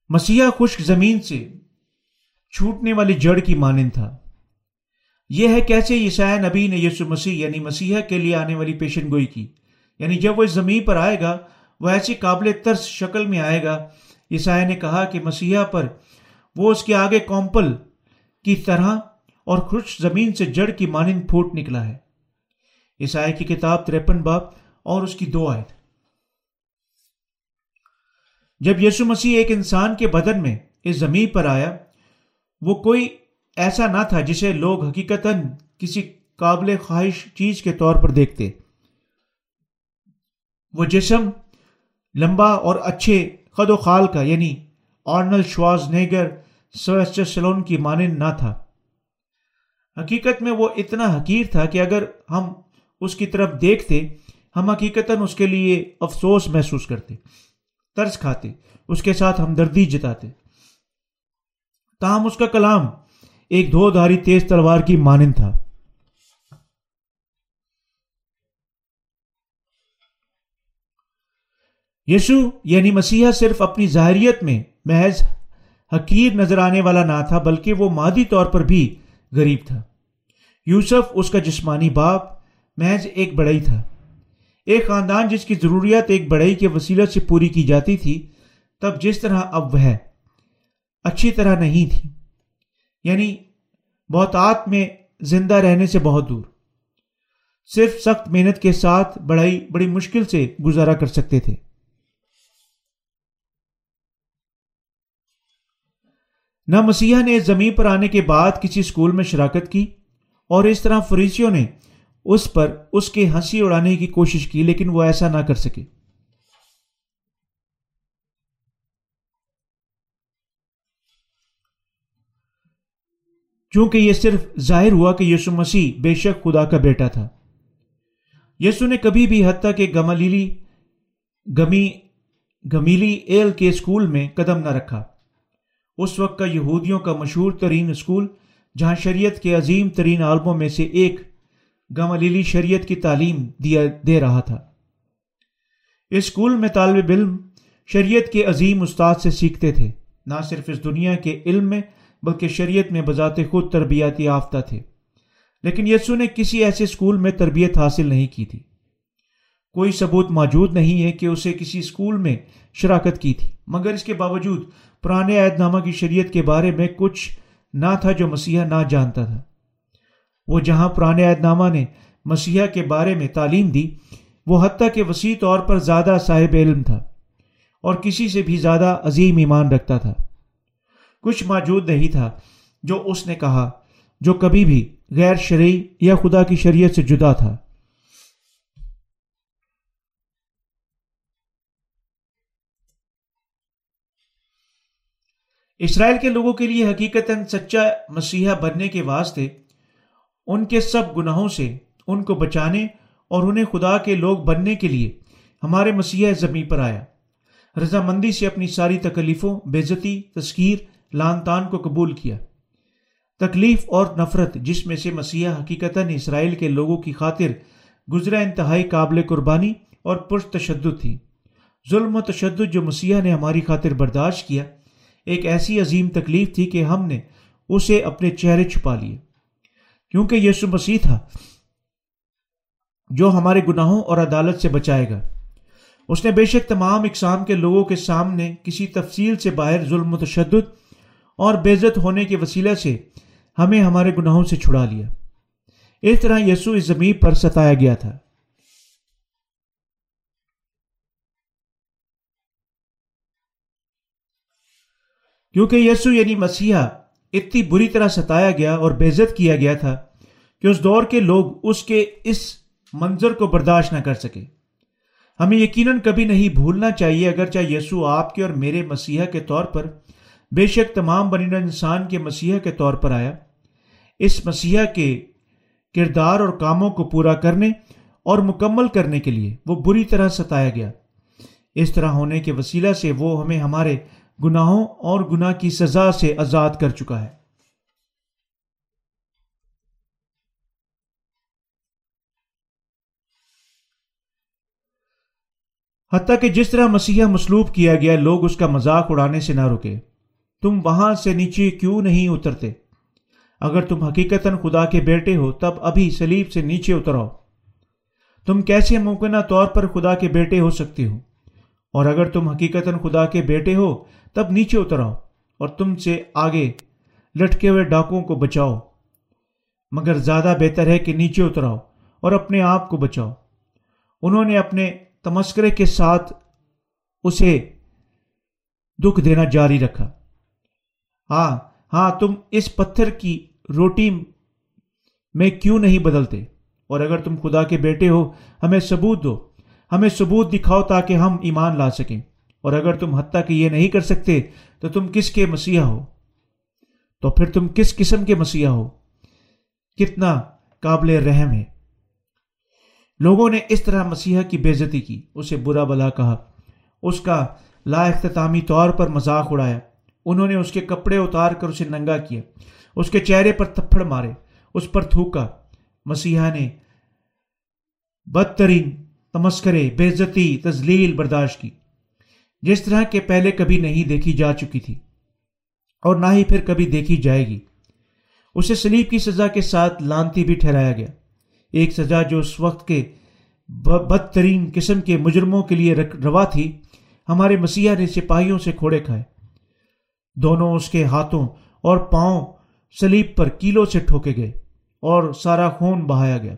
مسیحا خشک زمین سے چھوٹنے والی جڑ کی مانند تھا۔ یہ ہے کیسے عیسائی نبی نے یسو مسیح یعنی مسیحا کے لیے آنے والی پیشن گوئی کی؟ یعنی جب وہ اس زمین پر آئے گا، وہ ایسی قابل ترس شکل میں آئے گا۔ عیسائی نے کہا کہ مسیحا پر وہ اس کے آگے کومپل کی طرح اور خوش زمین سے جڑ کی مانند پھوٹ نکلا ہے۔ عیسائی کی کتاب تریپن باپ اور اس کی دو آئے جب یسو مسیح ایک انسان کے بدن میں اس زمین پر آیا، وہ کوئی ایسا نہ تھا جسے لوگ حقیقت کسی قابل خواہش چیز کے طور پر دیکھتے۔ وہ جسم لمبا اور اچھے خد و خال کا یعنی آرنل شواز نیگر سویسٹر سلون کی مانند نہ تھا۔ حقیقت میں وہ اتنا حقیر تھا کہ اگر ہم اس کی طرف دیکھتے، ہم حقیقت اس کے لیے افسوس محسوس کرتے طرز کھاتے، اس کے ساتھ ہمدردی جتاتے۔ تاہم اس کا کلام ایک دھو دھاری تیز تلوار کی مانند تھا۔ یسو یعنی مسیحا صرف اپنی ظاہریت میں محض حقیر نظر آنے والا نہ تھا، بلکہ وہ مادی طور پر بھی غریب تھا۔ یوسف اس کا جسمانی باپ، محض ایک بڑائی تھا۔ ایک خاندان جس کی ضروریات ایک بڑائی کے وسیلہ سے پوری کی جاتی تھی، تب جس طرح اب وہ اچھی طرح نہیں تھی۔ یعنی بہتات میں زندہ رہنے سے بہت دور۔ صرف سخت محنت کے ساتھ بڑائی بڑی مشکل سے گزارا کر سکتے تھے۔ نہ مسیحا نے زمین پر آنے کے بعد کسی اسکول میں شراکت کی، اور اس طرح فریسیوں نے اس پر اس کے ہنسی اڑانے کی کوشش کی، لیکن وہ ایسا نہ کر سکے۔ چونکہ یہ صرف ظاہر ہوا کہ یسو مسیح بے شک خدا کا بیٹا تھا۔ یسو نے کبھی بھی حتیٰ کہ گملیلی گمی گمیلی ایل کے اسکول میں قدم نہ رکھا۔ اس وقت کا یہودیوں کا مشہور ترین اسکول جہاں شریعت کے عظیم ترین عالموں میں سے ایک گملیلی شریعت کی تعلیم دیا دے رہا تھا۔ اس اسکول میں طالب علم شریعت کے عظیم استاد سے سیکھتے تھے، نہ صرف اس دنیا کے علم میں بلکہ شریعت میں بذات خود تربیتی یافتہ تھے۔ لیکن یسو نے کسی ایسے اسکول میں تربیت حاصل نہیں کی تھی۔ کوئی ثبوت موجود نہیں ہے کہ اسے کسی اسکول میں شراکت کی تھی۔ مگر اس کے باوجود پرانے عہد نامہ کی شریعت کے بارے میں کچھ نہ تھا جو مسیحا نہ جانتا تھا۔ وہ جہاں پرانے عہد نامہ نے مسیحا کے بارے میں تعلیم دی، وہ حتیٰ کہ وسیع طور پر زیادہ صاحب علم تھا اور کسی سے بھی زیادہ عظیم ایمان رکھتا تھا۔ کچھ موجود نہیں تھا جو اس نے کہا، جو کبھی بھی غیر شرعی یا خدا کی شریعت سے جدا تھا۔ اسرائیل کے لوگوں کے لیے حقیقت سچا مسیحا بننے کے واسطے ان کے سب گناہوں سے ان کو بچانے اور انہیں خدا کے لوگ بننے کے لیے ہمارے مسیح زمین پر آیا۔ رضامندی سے اپنی ساری تکلیفوں بےزتی تسکیر لان تان کو قبول کیا۔ تکلیف اور نفرت جس میں سے مسیح حقیقت اسرائیل کے لوگوں کی خاطر گزرا انتہائی قابل قربانی اور پرش تشدد تھی۔ ظلم و تشدد جو مسیح نے ہماری خاطر برداشت کیا، ایک ایسی عظیم تکلیف تھی کہ ہم نے اسے اپنے چہرے چھپا لیے۔ کیونکہ یسو مسیح تھا جو ہمارے گناہوں اور عدالت سے بچائے گا۔ اس نے بے شک تمام اقسام کے لوگوں کے سامنے کسی تفصیل سے باہر ظلم و تشدد اور بےزت ہونے کے وسیلہ سے ہمیں ہمارے گناہوں سے چھڑا لیا۔ اس طرح یسو اس زمین پر ستایا گیا تھا۔ کیونکہ یسو یعنی مسیحا اتنی بری طرح ستایا گیا اور بےزت کیا گیا تھا کہ اس دور کے لوگ اس کے اس منظر کو برداشت نہ کر سکے۔ ہمیں یقیناً کبھی نہیں بھولنا چاہیے اگرچہ یسو آپ کے اور میرے مسیحا کے طور پر بے شک تمام بنی انسان کے مسیح کے طور پر آیا۔ اس مسیح کے کردار اور کاموں کو پورا کرنے اور مکمل کرنے کے لیے وہ بری طرح ستایا گیا۔ اس طرح ہونے کے وسیلہ سے وہ ہمیں ہمارے گناہوں اور گناہ کی سزا سے آزاد کر چکا ہے۔ حتیٰ کہ جس طرح مسیحا مسلوب کیا گیا، لوگ اس کا مذاق اڑانے سے نہ رکے۔ تم وہاں سے نیچے کیوں نہیں اترتے؟ اگر تم حقیقت خدا کے بیٹے ہو، تب ابھی سلیب سے نیچے اتراؤ تم کیسے ممکنہ طور پر خدا کے بیٹے ہو سکتے ہو؟ اور اگر تم حقیقت خدا کے بیٹے ہو، تب نیچے اتراؤ اور تم سے آگے لٹکے ہوئے ڈاکوں کو بچاؤ۔ مگر زیادہ بہتر ہے کہ نیچے اتراؤ اور اپنے آپ کو بچاؤ۔ انہوں نے اپنے تمسکرے کے ساتھ اسے دکھ دینا جاری رکھا۔ ہاں ہاں تم اس پتھر کی روٹی میں کیوں نہیں بدلتے؟ اور اگر تم خدا کے بیٹے ہو، ہمیں ثبوت دو، ہمیں ثبوت دکھاؤ تاکہ ہم ایمان لا سکیں۔ اور اگر تم حتیٰ کہ یہ نہیں کر سکتے، تو تم کس کے مسیحا ہو؟ تو پھر تم کس قسم کے مسیحا ہو؟ کتنا قابل رحم ہے۔ لوگوں نے اس طرح مسیحا کی بےزتی کی، اسے برا بلا کہا۔ اس کا لا اختتامی طور پر مذاق اڑایا۔ انہوں نے اس کے کپڑے اتار کر اسے ننگا کیا۔ اس کے چہرے پر تھپڑ مارے، اس پر تھوکا۔ مسیحا نے بدترین تمسکرے بےزتی تزلیل برداشت کی۔ جس طرح کے پہلے کبھی نہیں دیکھی جا چکی تھی، اور نہ ہی پھر کبھی دیکھی جائے گی۔ اسے سلیب کی سزا کے ساتھ لانتی بھی ٹھہرایا گیا۔ ایک سزا جو اس وقت کے بدترین قسم کے مجرموں کے لیے روا تھی، ہمارے مسیحا نے سپاہیوں سے کھوڑے کھائے۔ دونوں اس کے ہاتھوں اور پاؤں سلیب پر کیلوں سے ٹھوکے گئے اور سارا خون بہایا گیا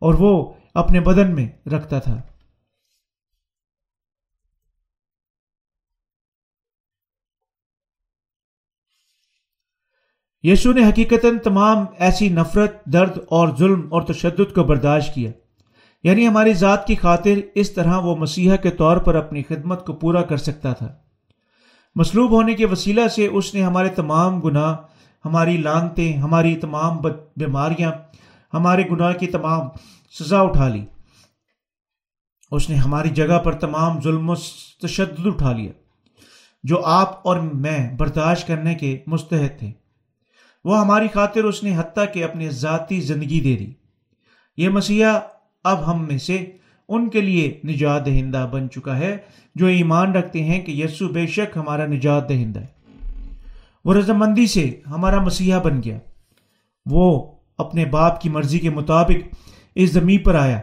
اور وہ اپنے بدن میں رکھتا تھا۔ یسو نے حقیقت تمام ایسی نفرت، درد اور ظلم اور تشدد کو برداشت کیا۔ یعنی ہماری ذات کی خاطر اس طرح وہ مسیحا کے طور پر اپنی خدمت کو پورا کر سکتا تھا۔ مصلوب ہونے کے وسیلہ سے اس نے ہمارے تمام گناہ، ہماری لانتیں، ہماری تمام بیماریاں، ہمارے گناہ کی تمام سزا اٹھا لی۔ اس نے ہماری جگہ پر تمام ظلم و تشدد اٹھا لیا، جو آپ اور میں برداشت کرنے کے مستحد تھے۔ وہ ہماری خاطر اس نے حتیٰ کہ اپنی ذاتی زندگی دے دی۔ یہ مسیحا اب ہم میں سے ان کے لیے نجات دہندہ بن چکا ہے، جو ایمان رکھتے ہیں کہ یسو بے شک ہمارا نجات دہندہ ہے۔ وہ رضامندی سے ہمارا مسیحا بن گیا۔ وہ اپنے باپ کی مرضی کے مطابق اس زمین پر آیا۔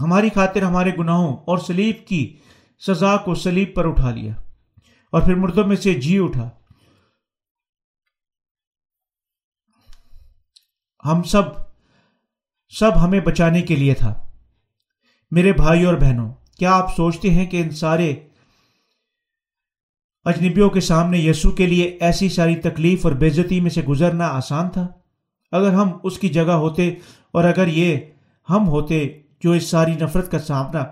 ہماری خاطر ہمارے گناہوں اور سلیب کی سزا کو سلیب پر اٹھا لیا اور پھر مردوں میں سے جی اٹھا۔ ہم سب سب ہمیں بچانے کے لیے تھا۔ میرے بھائی اور بہنوں، کیا آپ سوچتے ہیں کہ ان سارے اجنبیوں کے سامنے یسو کے لیے ایسی ساری تکلیف اور بےزتی میں سے گزرنا آسان تھا؟ اگر ہم اس کی جگہ ہوتے اور اگر یہ ہم ہوتے جو اس ساری نفرت کا سامنا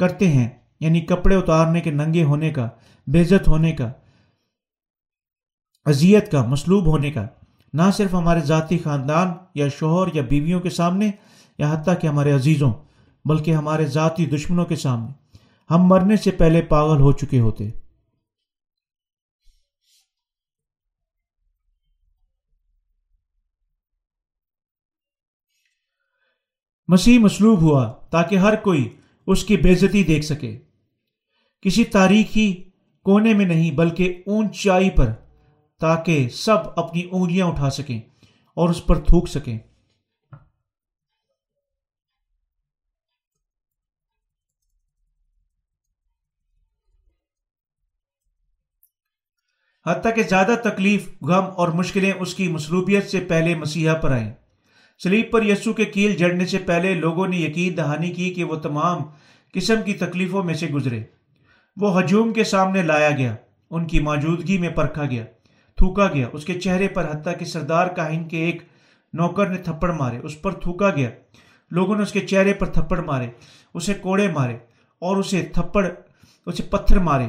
کرتے ہیں یعنی کپڑے اتارنے کے ننگے ہونے کا بےزت ہونے کا، اذیت کا مسلوب ہونے کا، نہ صرف ہمارے ذاتی خاندان یا شوہر یا بیویوں کے سامنے، یا حتیٰ کہ ہمارے عزیزوں بلکہ ہمارے ذاتی دشمنوں کے سامنے۔ ہم مرنے سے پہلے پاگل ہو چکے ہوتے۔ مسیح مسلوب ہوا تاکہ ہر کوئی اس کی بےزتی دیکھ سکے۔ کسی تاریخی کونے میں نہیں، بلکہ اونچائی پر، تاکہ سب اپنی انگلیاں اٹھا سکیں اور اس پر تھوک سکیں۔ حتیٰ کہ زیادہ تکلیف، غم اور مشکلیں اس کی مصروبیت سے پہلے مسیحا پر آئیں۔ سلیب پر یسو کے کیل جڑنے سے پہلے لوگوں نے یقین دہانی کی کہ وہ تمام قسم کی تکلیفوں میں سے گزرے۔ وہ ہجوم کے سامنے لایا گیا، ان کی موجودگی میں پرکھا گیا، تھوکا گیا۔ اس کے چہرے پر حتیٰ کہ سردار کاہن کے ایک نوکر نے تھپڑ مارے، اس پر تھوکا گیا۔ لوگوں نے اس کے چہرے پر تھپڑ مارے، اسے کوڑے مارے اور اسے تھپڑ، اسے پتھر مارے۔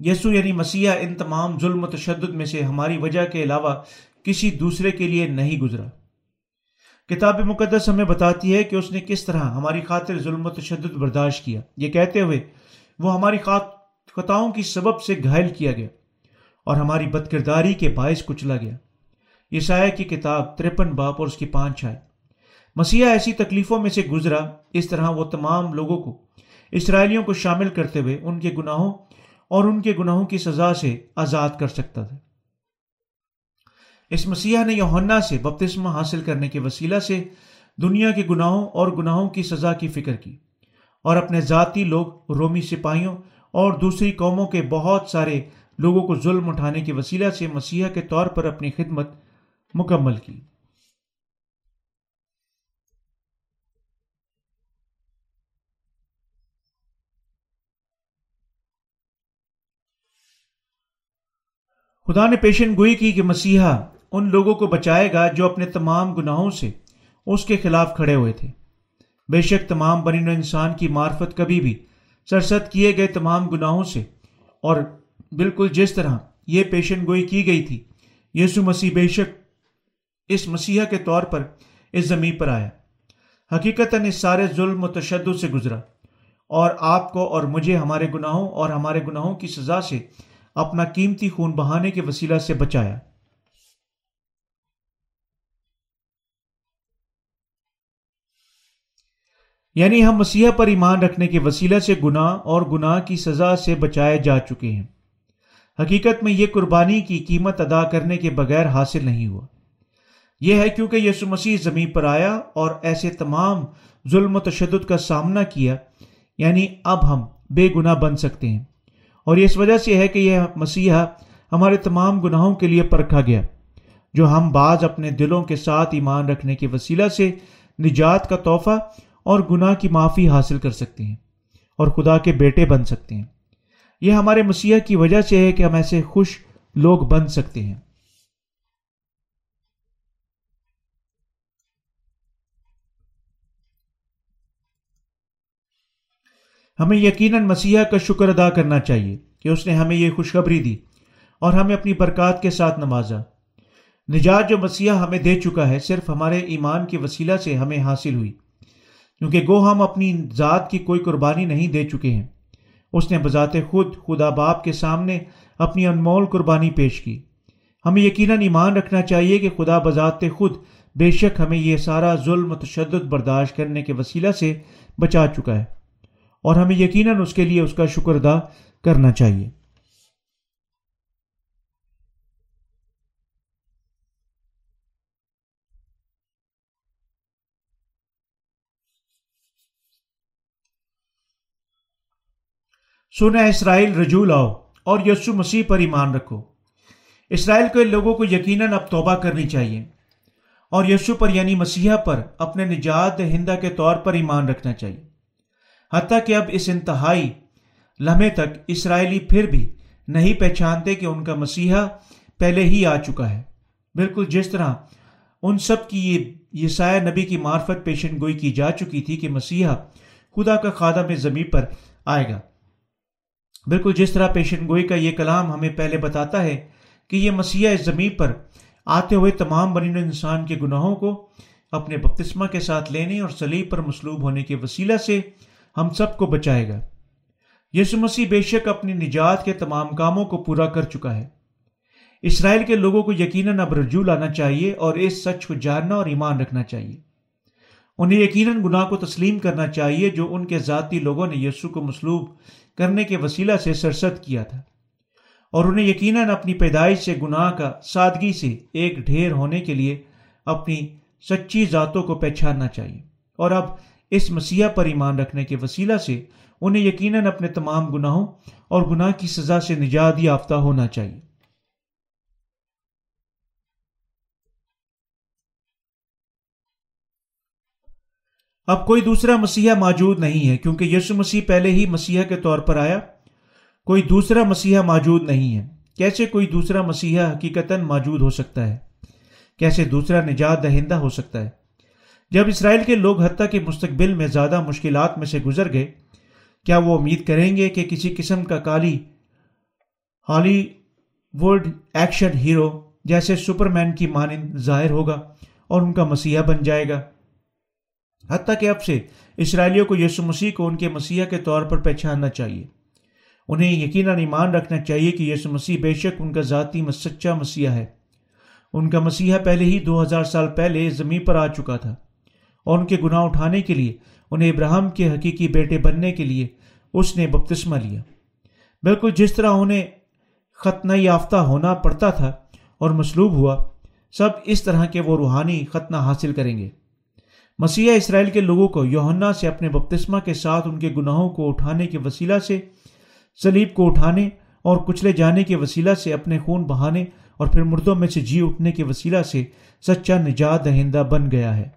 یسو یعنی مسیح ان تمام ظلم و تشدد میں سے ہماری وجہ کے علاوہ کسی دوسرے کے لیے نہیں گزرا۔ کتاب مقدس ہمیں بتاتی ہے کہ اس نے کس طرح ہماری خاطر ظلم و تشدد برداشت کیا۔ یہ کہتے ہوئے وہ ہماری خطاؤں کی سبب سے گھائل کیا گیا اور ہماری بد کرداری کے باعث کچلا گیا۔ یہ کی کتاب ترپن باپ اور اس کی پانچ آئے مسیح ایسی تکلیفوں میں سے گزرا، اس طرح وہ تمام لوگوں کو، اسرائیلیوں کو شامل کرتے ہوئے ان کے گناہوں اور ان کے گناہوں کی سزا سے آزاد کر سکتا تھا۔ اس مسیح نے یوہنا سے بپتسمہ حاصل کرنے کے وسیلہ سے دنیا کے گناہوں اور گناہوں کی سزا کی فکر کی اور اپنے ذاتی لوگ، رومی سپاہیوں اور دوسری قوموں کے بہت سارے لوگوں کو ظلم اٹھانے کے وسیلہ سے مسیح کے طور پر اپنی خدمت مکمل کی۔ خدا نے پیشن گوئی کی کہ مسیحا ان لوگوں کو بچائے گا جو اپنے تمام گناہوں سے اس کے خلاف کھڑے ہوئے تھے۔ بے شک تمام بنی انسان کی معرفت کبھی بھی سرست کیے گئے تمام گناہوں سے اور بالکل جس طرح یہ پیشن گوئی کی گئی تھی یسو مسیح بے شک اس مسیحا کے طور پر اس زمین پر آیا۔ حقیقت اس سارے ظلم و تشدد سے گزرا اور آپ کو اور مجھے ہمارے گناہوں اور ہمارے گناہوں کی سزا سے اپنا قیمتی خون بہانے کے وسیلہ سے بچایا۔ یعنی ہم مسیح پر ایمان رکھنے کے وسیلہ سے گناہ اور گناہ کی سزا سے بچائے جا چکے ہیں۔ حقیقت میں یہ قربانی کی قیمت ادا کرنے کے بغیر حاصل نہیں ہوا۔ یہ ہے کیونکہ یسو مسیح زمین پر آیا اور ایسے تمام ظلم و تشدد کا سامنا کیا یعنی اب ہم بے گناہ بن سکتے ہیں۔ اور یہ اس وجہ سے ہے کہ یہ مسیحا ہمارے تمام گناہوں کے لیے پرکھا گیا، جو ہم بعض اپنے دلوں کے ساتھ ایمان رکھنے کے وسیلہ سے نجات کا تحفہ اور گناہ کی معافی حاصل کر سکتے ہیں اور خدا کے بیٹے بن سکتے ہیں۔ یہ ہمارے مسیح کی وجہ سے ہے کہ ہم ایسے خوش لوگ بن سکتے ہیں۔ ہمیں یقیناً مسیحا کا شکر ادا کرنا چاہیے کہ اس نے ہمیں یہ خوشخبری دی اور ہمیں اپنی برکات کے ساتھ نوازا۔ نجات جو مسیحا ہمیں دے چکا ہے صرف ہمارے ایمان کے وسیلہ سے ہمیں حاصل ہوئی، کیونکہ گو ہم اپنی ذات کی کوئی قربانی نہیں دے چکے ہیں۔ اس نے بذات خود، خدا باپ کے سامنے اپنی انمول قربانی پیش کی۔ ہمیں یقیناً ایمان رکھنا چاہیے کہ خدا بذات خود بے شک ہمیں یہ سارا ظلم و تشدد برداشت کرنے کے وسیلہ سے بچا چکا ہے۔ اور ہمیں یقیناً اس کے لیے اس کا شکر ادا کرنا چاہیے۔ سنا اسرائیل، رجوع لاؤ اور یسو مسیح پر ایمان رکھو۔ اسرائیل کے لوگوں کو یقیناً اب توبہ کرنی چاہیے اور یسو پر یعنی مسیحا پر اپنے نجات دہندہ کے طور پر ایمان رکھنا چاہیے۔ حتیٰ کہ اب اس انتہائی لمحے تک اسرائیلی پھر بھی نہیں پہچانتے کہ ان کا مسیحا پہلے ہی آ چکا ہے۔ بالکل جس طرح ان سب کی یہ سایہ نبی کی معرفت پیشن گوئی کی جا چکی تھی کہ مسیحا خدا کا خادہ میں زمین پر آئے گا۔ بالکل جس طرح پیشن گوئی کا یہ کلام ہمیں پہلے بتاتا ہے کہ یہ مسیح اس زمین پر آتے ہوئے تمام بنین انسان کے گناہوں کو اپنے بپتسمہ کے ساتھ لینے اور سلیب پر مصلوب ہونے کے وسیلہ سے ہم سب کو بچائے گا۔ یسو مسیح بے شک اپنی نجات کے تمام کاموں کو پورا کر چکا ہے۔ اسرائیل کے لوگوں کو یقیناً اب رجوع لانا چاہیے اور اس سچ کو جاننا اور ایمان رکھنا چاہیے۔ انہیں یقیناً گناہ کو تسلیم کرنا چاہیے جو ان کے ذاتی لوگوں نے یسو کو مصلوب کرنے کے وسیلہ سے سرست کیا تھا۔ اور انہیں یقیناً اپنی پیدائش سے گناہ کا سادگی سے ایک ڈھیر ہونے کے لیے اپنی سچی ذاتوں کو پہچاننا چاہیے۔ اور اب اس مسیح پر ایمان رکھنے کے وسیلہ سے انہیں یقیناً اپنے تمام گناہوں اور گناہ کی سزا سے نجات یافتہ ہونا چاہیے۔ اب کوئی دوسرا مسیحا موجود نہیں ہے، کیونکہ یسو مسیح پہلے ہی مسیحا کے طور پر آیا۔ کوئی دوسرا مسیحا موجود نہیں ہے۔ کیسے کوئی دوسرا مسیحا حقیقت موجود ہو سکتا ہے؟ کیسے دوسرا نجات دہندہ ہو سکتا ہے؟ جب اسرائیل کے لوگ حتیٰ کے مستقبل میں زیادہ مشکلات میں سے گزر گئے، کیا وہ امید کریں گے کہ کسی قسم کا کالی ہالی ووڈ ایکشن ہیرو جیسے سپر مین کی مانند ظاہر ہوگا اور ان کا مسیحا بن جائے گا؟ حتیٰ کہ اب سے اسرائیلیوں کو یسو مسیح کو ان کے مسیح کے طور پر پہچاننا چاہیے۔ انہیں یقیناً ایمان رکھنا چاہیے کہ یسو مسیح بے شک ان کا ذاتی سچا مسیح ہے۔ ان کا مسیحا پہلے ہی دو ہزار سال پہلے زمین پر آ چکا تھا۔ اور ان کے گناہ اٹھانے کے لیے، انہیں ابراہم کے حقیقی بیٹے بننے کے لیے اس نے بپتسمہ لیا۔ بالکل جس طرح انہیں ختنہ یافتہ ہونا پڑتا تھا اور مصلوب ہوا، سب اس طرح کے وہ روحانی ختنہ حاصل کریں گے۔ مسیح اسرائیل کے لوگوں کو یوہنا سے اپنے بپتسمہ کے ساتھ ان کے گناہوں کو اٹھانے کے وسیلہ سے سلیب کو اٹھانے اور کچلے جانے کے وسیلہ سے اپنے خون بہانے اور پھر مردوں میں سے جی اٹھنے کے وسیلہ سے سچا نجات دہندہ بن گیا ہے۔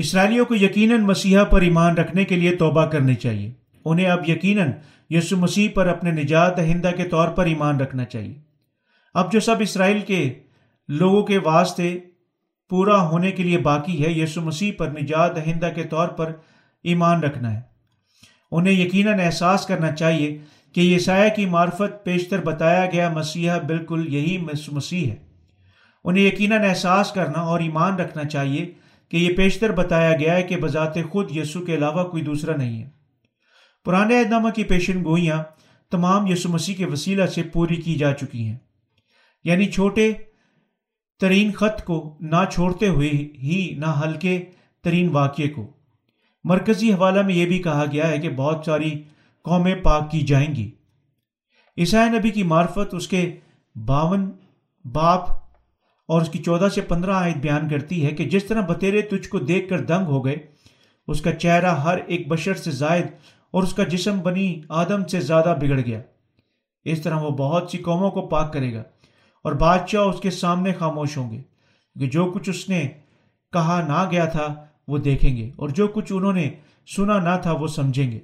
اسرائیلیوں کو یقیناً مسیحا پر ایمان رکھنے کے لیے توبہ کرنی چاہیے۔ انہیں اب یقیناً یسو مسیح پر اپنے نجات دہندہ کے طور پر ایمان رکھنا چاہیے۔ اب جو سب اسرائیل کے لوگوں کے واسطے پورا ہونے کے لیے باقی ہے یسو مسیح پر نجات دہندہ کے طور پر ایمان رکھنا ہے۔ انہیں یقیناً احساس کرنا چاہیے کہ یہ سایہ کی معرفت پیشتر بتایا گیا مسیحا بالکل یہی مسیح ہے۔ انہیں یقیناً احساس کرنا اور ایمان رکھنا چاہیے کہ یہ پیشتر بتایا گیا ہے کہ بذات خود یسو کے علاوہ کوئی دوسرا نہیں ہے۔ پرانے اہدامہ کی پیشن گوئیاں تمام یسو مسیح کے وسیلہ سے پوری کی جا چکی ہیں۔ یعنی چھوٹے ترین خط کو نہ چھوڑتے ہوئے ہی، نہ ہلکے ترین واقعے کو۔ مرکزی حوالہ میں یہ بھی کہا گیا ہے کہ بہت ساری قومیں پاک کی جائیں گی۔ عیسائی نبی کی معرفت اس کے باون باپ اور اس کی چودہ سے پندرہ آیت بیان کرتی ہے کہ جس طرح بتیرے تجھ کو دیکھ کر دنگ ہو گئے، اس کا چہرہ ہر ایک بشر سے زائد اور اس کا جسم بنی آدم سے زیادہ بگڑ گیا۔ اس طرح وہ بہت سی قوموں کو پاک کرے گا اور بادشاہ اس کے سامنے خاموش ہوں گے، کہ جو کچھ اس نے کہا نہ گیا تھا وہ دیکھیں گے اور جو کچھ انہوں نے سنا نہ تھا وہ سمجھیں گے۔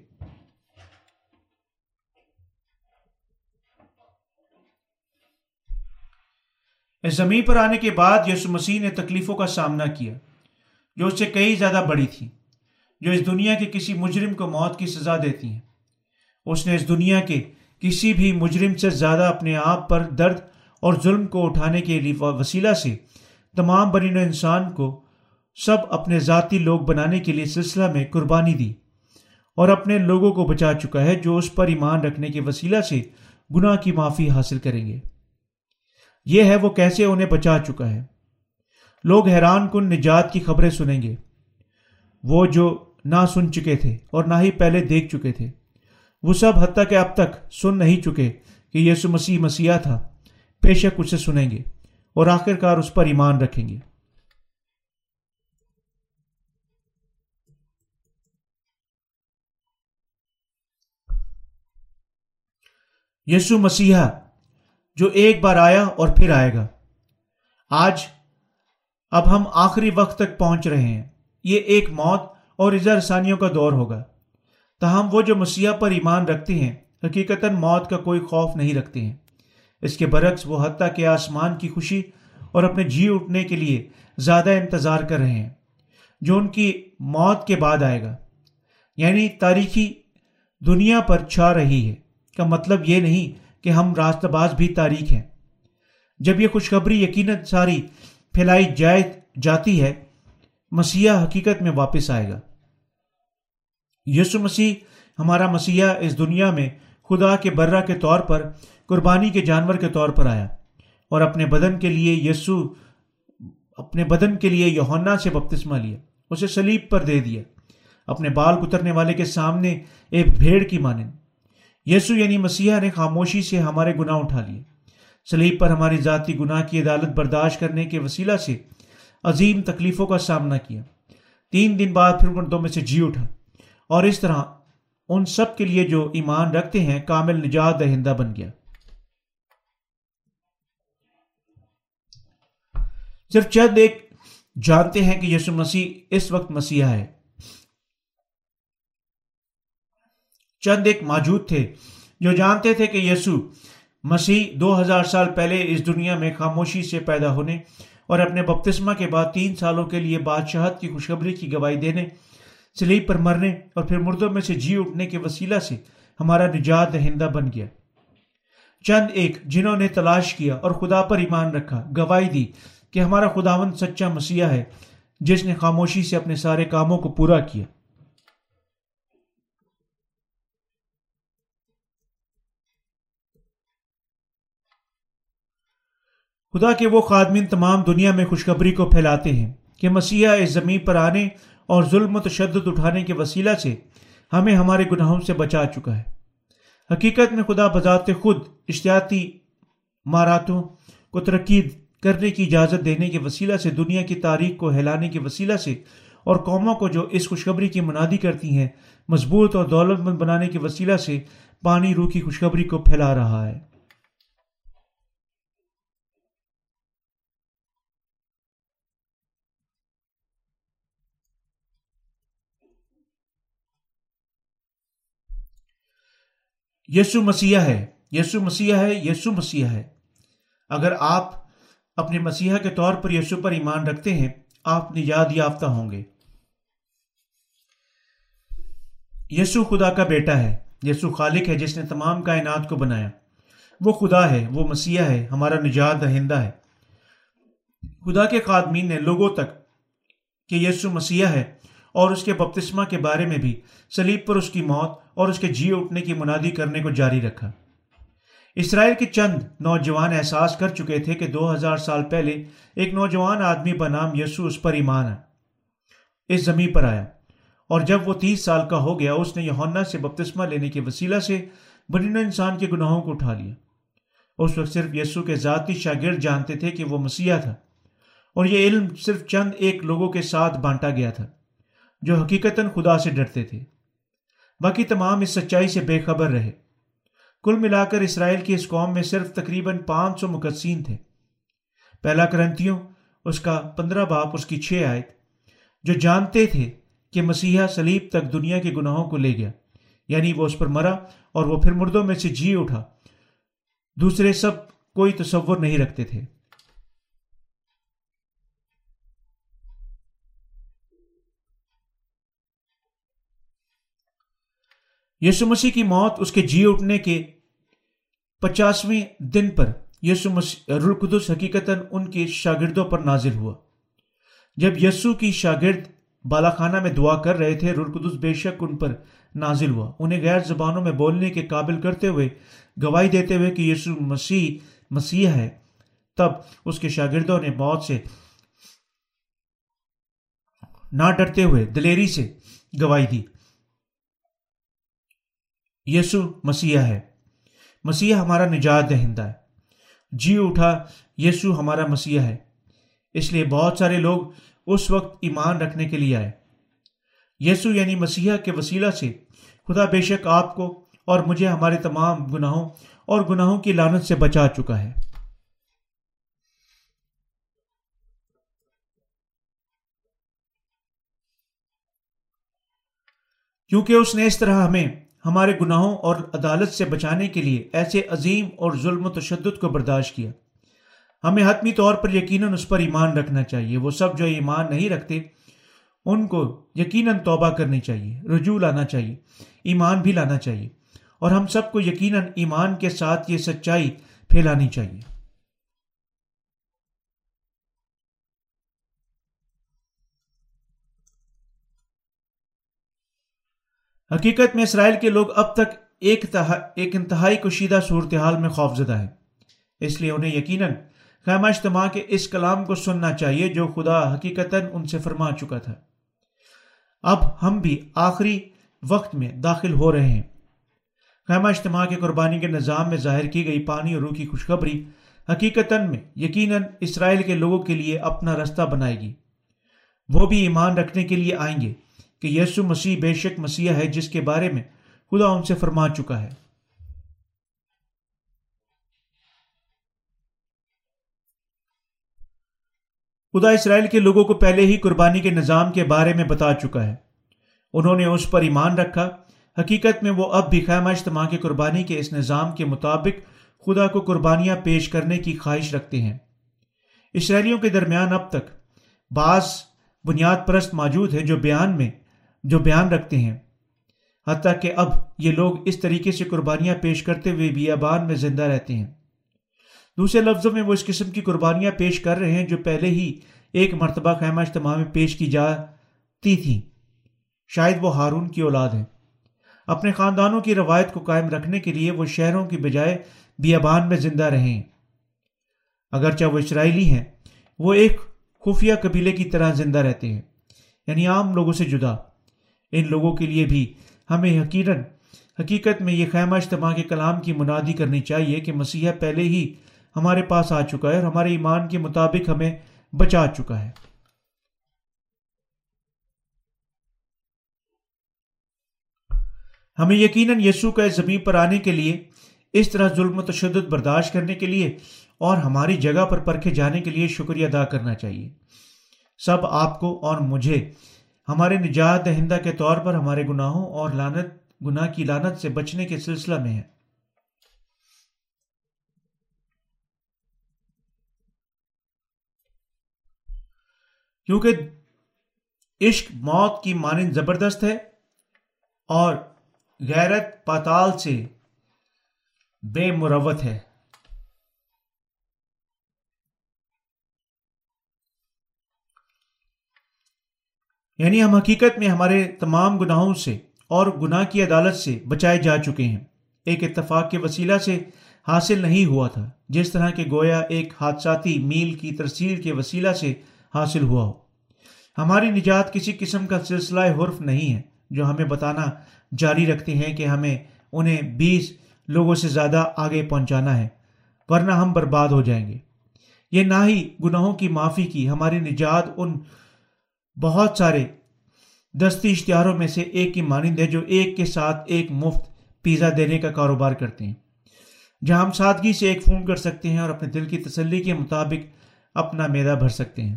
زمین پر آنے کے بعد یسو مسیح نے تکلیفوں کا سامنا کیا، جو اس سے کئی زیادہ بڑی تھی جو اس دنیا کے کسی مجرم کو موت کی سزا دیتی ہیں۔ اس نے اس دنیا کے کسی بھی مجرم سے زیادہ اپنے آپ پر درد اور ظلم کو اٹھانے کے وسیلہ سے تمام برین و انسان کو سب اپنے ذاتی لوگ بنانے کے لیے سلسلہ میں قربانی دی اور اپنے لوگوں کو بچا چکا ہے، جو اس پر ایمان رکھنے کے وسیلہ سے گناہ کی معافی حاصل کریں گے۔ یہ ہے وہ کیسے انہیں بچا چکا ہے۔ لوگ حیران کن نجات کی خبریں سنیں گے۔ وہ جو نہ سن چکے تھے اور نہ ہی پہلے دیکھ چکے تھے۔ وہ سب حتیٰ کہ اب تک سن نہیں چکے کہ یسو مسیح مسیح تھا۔ بے شک اسے سنیں گے اور آخر کار اس پر ایمان رکھیں گے۔ یسو مسیحا جو ایک بار آیا اور پھر آئے گا۔ آج اب ہم آخری وقت تک پہنچ رہے ہیں۔ یہ ایک موت اور اظہار ثانیوں کا دور ہوگا۔ تاہم وہ جو مسیح پر ایمان رکھتے ہیں حقیقت موت کا کوئی خوف نہیں رکھتے ہیں۔ اس کے برعکس وہ حتیٰ کہ آسمان کی خوشی اور اپنے جی اٹھنے کے لیے زیادہ انتظار کر رہے ہیں، جو ان کی موت کے بعد آئے گا۔ یعنی تاریخی دنیا پر چھا رہی ہے۔ کا مطلب یہ نہیں کہ ہم راستہ باز بھی تاریخ ہیں۔ جب یہ خوشخبری یقیناً ساری پھیلائی جائے جاتی ہے مسیح حقیقت میں واپس آئے گا۔ یسو مسیح، ہمارا مسیح اس دنیا میں خدا کے برہ کے طور پر، قربانی کے جانور کے طور پر آیا۔ اور اپنے بدن کے لیے یسو اپنے بدن کے لیے یوہنا سے بپتسمہ لیا۔ اسے سلیب پر دے دیا۔ اپنے بال کترنے والے کے سامنے ایک بھیڑ کی مانند۔ یسو یعنی مسیحا نے خاموشی سے ہمارے گناہ اٹھا لیے۔ سلیب پر ہماری ذاتی گناہ کی عدالت برداشت کرنے کے وسیلہ سے عظیم تکلیفوں کا سامنا کیا۔ تین دن بعد پھر مردوں میں سے جی اٹھا۔ اور اس طرح ان سب کے لیے جو ایمان رکھتے ہیں، کامل نجات دہندہ بن گیا۔ صرف چند ایک جانتے ہیں کہ یسو مسیح اس وقت مسیحا ہے چند ایک موجود تھے جو جانتے تھے کہ یسو مسیح دو ہزار سال پہلے اس دنیا میں خاموشی سے پیدا ہونے اور اپنے بپتسمہ کے بعد تین سالوں کے لیے بادشاہت کی خوشخبری کی گواہی دینے، سلیب پر مرنے اور پھر مردوں میں سے جی اٹھنے کے وسیلہ سے ہمارا نجات دہندہ بن گیا۔ چند ایک جنہوں نے تلاش کیا اور خدا پر ایمان رکھا، گواہی دی کہ ہمارا خداون سچا مسیح ہے، جس نے خاموشی سے اپنے سارے کاموں کو پورا کیا۔ خدا کے وہ خادمین تمام دنیا میں خوشخبری کو پھیلاتے ہیں کہ مسیحا اس زمین پر آنے اور ظلم و تشدد اٹھانے کے وسیلہ سے ہمیں ہمارے گناہوں سے بچا چکا ہے۔ حقیقت میں خدا بذات خود اشتیاطی ماراتوں کو ترقی کرنے کی اجازت دینے کے وسیلہ سے، دنیا کی تاریخ کو ہلانے کے وسیلہ سے اور قوموں کو جو اس خوشخبری کی منادی کرتی ہیں، مضبوط اور دولت مند بنانے کے وسیلہ سے پانی، روح کی خوشخبری کو پھیلا رہا ہے۔ یسو مسیح ہے یسو مسیح ہے یسو مسیح ہے۔ اگر آپ اپنے مسیح کے طور پر یسو پر ایمان رکھتے ہیں، آپ نجات یافتہ ہوں گے۔ یسو خدا کا بیٹا ہے یسو خالق ہے، جس نے تمام کائنات کو بنایا۔ وہ خدا ہے، وہ مسیح ہے، ہمارا نجات دہندہ ہے۔ خدا کے قادمین نے لوگوں تک کہ یسو مسیح ہے اور اس کے بپتسمہ کے بارے میں بھی سلیب پر اس کی موت اور اس کے جی اٹھنے کی منادی کرنے کو جاری رکھا۔ اسرائیل کے چند نوجوان احساس کر چکے تھے کہ دو ہزار سال پہلے ایک نوجوان آدمی بنام یسو اس پر ایمان ہے اس زمین پر آیا۔ اور جب وہ تیس سال کا ہو گیا، اس نے یونا سے بپتسمہ لینے کے وسیلہ سے بنین انسان کے گناہوں کو اٹھا لیا۔ اس وقت صرف یسو کے ذاتی شاگرد جانتے تھے کہ وہ مسیح تھا، اور یہ علم صرف چند ایک لوگوں کے ساتھ بانٹا گیا تھا۔ جو حقیقتاً خدا سے ڈرتے تھے۔ باقی تمام اس سچائی سے بے خبر رہے۔ کل ملا کر اسرائیل کی اس قوم میں صرف تقریباً پانچ سو مقدسین تھے۔ پہلا کرنتیوں، اس کا پندرہ باپ، اس کی چھ آیت۔ جو جانتے تھے کہ مسیحا سلیب تک دنیا کے گناہوں کو لے گیا یعنی وہ اس پر مرا اور وہ پھر مردوں میں سے جی اٹھا۔ دوسرے سب کوئی تصور نہیں رکھتے تھے۔ یسو مسیح کی موت اس کے جی اٹھنے کے پچاسویں دن پر یسو مسیح رلقدس حقیقت ان کے شاگردوں پر نازل ہوا۔ جب یسو کی شاگرد بالا خانہ میں دعا کر رہے تھے رلقدس بے شک ان پر نازل ہوا۔ انہیں غیر زبانوں میں بولنے کے قابل کرتے ہوئے گواہی دیتے ہوئے کہ یسو مسیح مسیح ہے۔ تب اس کے شاگردوں نے موت سے نہ ڈرتے ہوئے دلیری سے گواہی دی۔ یسو مسیح ہے۔ مسیح ہمارا نجات دہندہ ہے۔ جی اٹھا یسو ہمارا مسیح ہے۔ اس لیے بہت سارے لوگ اس وقت ایمان رکھنے کے لیے آئے۔ یسو یعنی مسیح کے وسیلہ سے خدا بے شک آپ کو اور مجھے ہمارے تمام گناہوں اور گناہوں کی لانت سے بچا چکا ہے۔ کیونکہ اس نے اس طرح ہمیں ہمارے گناہوں اور عدالت سے بچانے کے لیے ایسے عظیم اور ظلم و تشدد کو برداشت کیا۔ ہمیں حتمی طور پر یقیناً اس پر ایمان رکھنا چاہیے۔ وہ سب جو ایمان نہیں رکھتے، ان کو یقیناً توبہ کرنی چاہیے، رجوع لانا چاہیے، ایمان بھی لانا چاہیے۔ اور ہم سب کو یقیناً ایمان کے ساتھ یہ سچائی پھیلانی چاہیے۔ حقیقت میں اسرائیل کے لوگ اب تک ایک ایک انتہائی کشیدہ صورتحال میں خوفزدہ ہے اس لیے انہیں یقیناً خیمہ اجتماع کے اس کلام کو سننا چاہیے جو خدا حقیقت ان سے فرما چکا تھا۔ اب ہم بھی آخری وقت میں داخل ہو رہے ہیں۔ خیمہ اجتماع کے قربانی کے نظام میں ظاہر کی گئی پانی اور روح کی خوشخبری حقیقت میں یقیناً اسرائیل کے لوگوں کے لیے اپنا رستہ بنائے گی۔ وہ بھی ایمان رکھنے کے لیے آئیں گے۔ کہ یسو مسیح بے شک مسیح ہے جس کے بارے میں خدا ان سے فرما چکا ہے۔ خدا اسرائیل کے لوگوں کو پہلے ہی قربانی کے نظام کے بارے میں بتا چکا ہے۔ انہوں نے اس پر ایمان رکھا۔ حقیقت میں وہ اب بھی خیمہ اجتماع کی قربانی کے اس نظام کے مطابق خدا کو قربانیاں پیش کرنے کی خواہش رکھتے ہیں۔ اسرائیلیوں کے درمیان اب تک بعض بنیاد پرست موجود ہیں جو بیان میں جو بیان رکھتے ہیں۔ حتیٰ کہ اب یہ لوگ اس طریقے سے قربانیاں پیش کرتے ہوئے بیابان میں زندہ رہتے ہیں۔ دوسرے لفظوں میں وہ اس قسم کی قربانیاں پیش کر رہے ہیں جو پہلے ہی ایک مرتبہ خیمہ اجتماع میں پیش کی جاتی تھیں۔ شاید وہ ہارون کی اولاد ہیں۔ اپنے خاندانوں کی روایت کو قائم رکھنے کے لیے وہ شہروں کی بجائے بیابان میں زندہ رہے ہیں۔ اگرچہ وہ اسرائیلی ہیں، وہ ایک خفیہ قبیلے کی طرح زندہ رہتے ہیں یعنی عام لوگوں سے جدا۔ ان لوگوں کے لیے بھی۔ ہمیں یقیناً حقیقت میں یہ خیمہ اجتماع کے کلام کی منادی کرنی چاہیے کہ مسیحا پہلے ہی ہمارے پاس آ چکا ہے اور ہمارے ایمان کے مطابق ہمیں بچا چکا ہے۔ ہمیں یقیناً یسو کا زمین پر آنے کے لیے، اس طرح ظلم و تشدد برداشت کرنے کے لیے اور ہماری جگہ پر پرکھے جانے کے لیے شکریہ ادا کرنا چاہیے۔ سب آپ کو اور مجھے ہمارے نجات دہندہ کے طور پر ہمارے گناہوں اور لانت گناہ کی لانت سے بچنے کے سلسلہ میں ہے۔ کیونکہ عشق موت کی مانند زبردست ہے اور غیرت پاتال سے بے مروت ہے۔ یعنی ہم حقیقت میں ہمارے تمام گناہوں سے اور گناہ کی عدالت سے بچائے جا چکے ہیں۔ ایک اتفاق کے وسیلہ سے حاصل نہیں ہوا تھا، جس طرح کے گویا ایک حادثاتی میل کی ترسیل کے وسیلہ سے حاصل ہوا ہو۔ ہماری نجات کسی قسم کا سلسلہ حرف نہیں ہے، جو ہمیں بتانا جاری رکھتے ہیں کہ ہمیں انہیں بیس لوگوں سے زیادہ آگے پہنچانا ہے، ورنہ ہم برباد ہو جائیں گے۔ یہ نہ ہی گناہوں کی معافی کی، ہماری نجات ان بہت سارے دستی اشتہاروں میں سے ایک کی مانند ہے جو ایک کے ساتھ ایک مفت پیزا دینے کا کاروبار کرتے ہیں۔ جہاں ہم سادگی سے ایک فون کر سکتے ہیں اور اپنے دل کی تسلی کے مطابق اپنا میدا بھر سکتے ہیں۔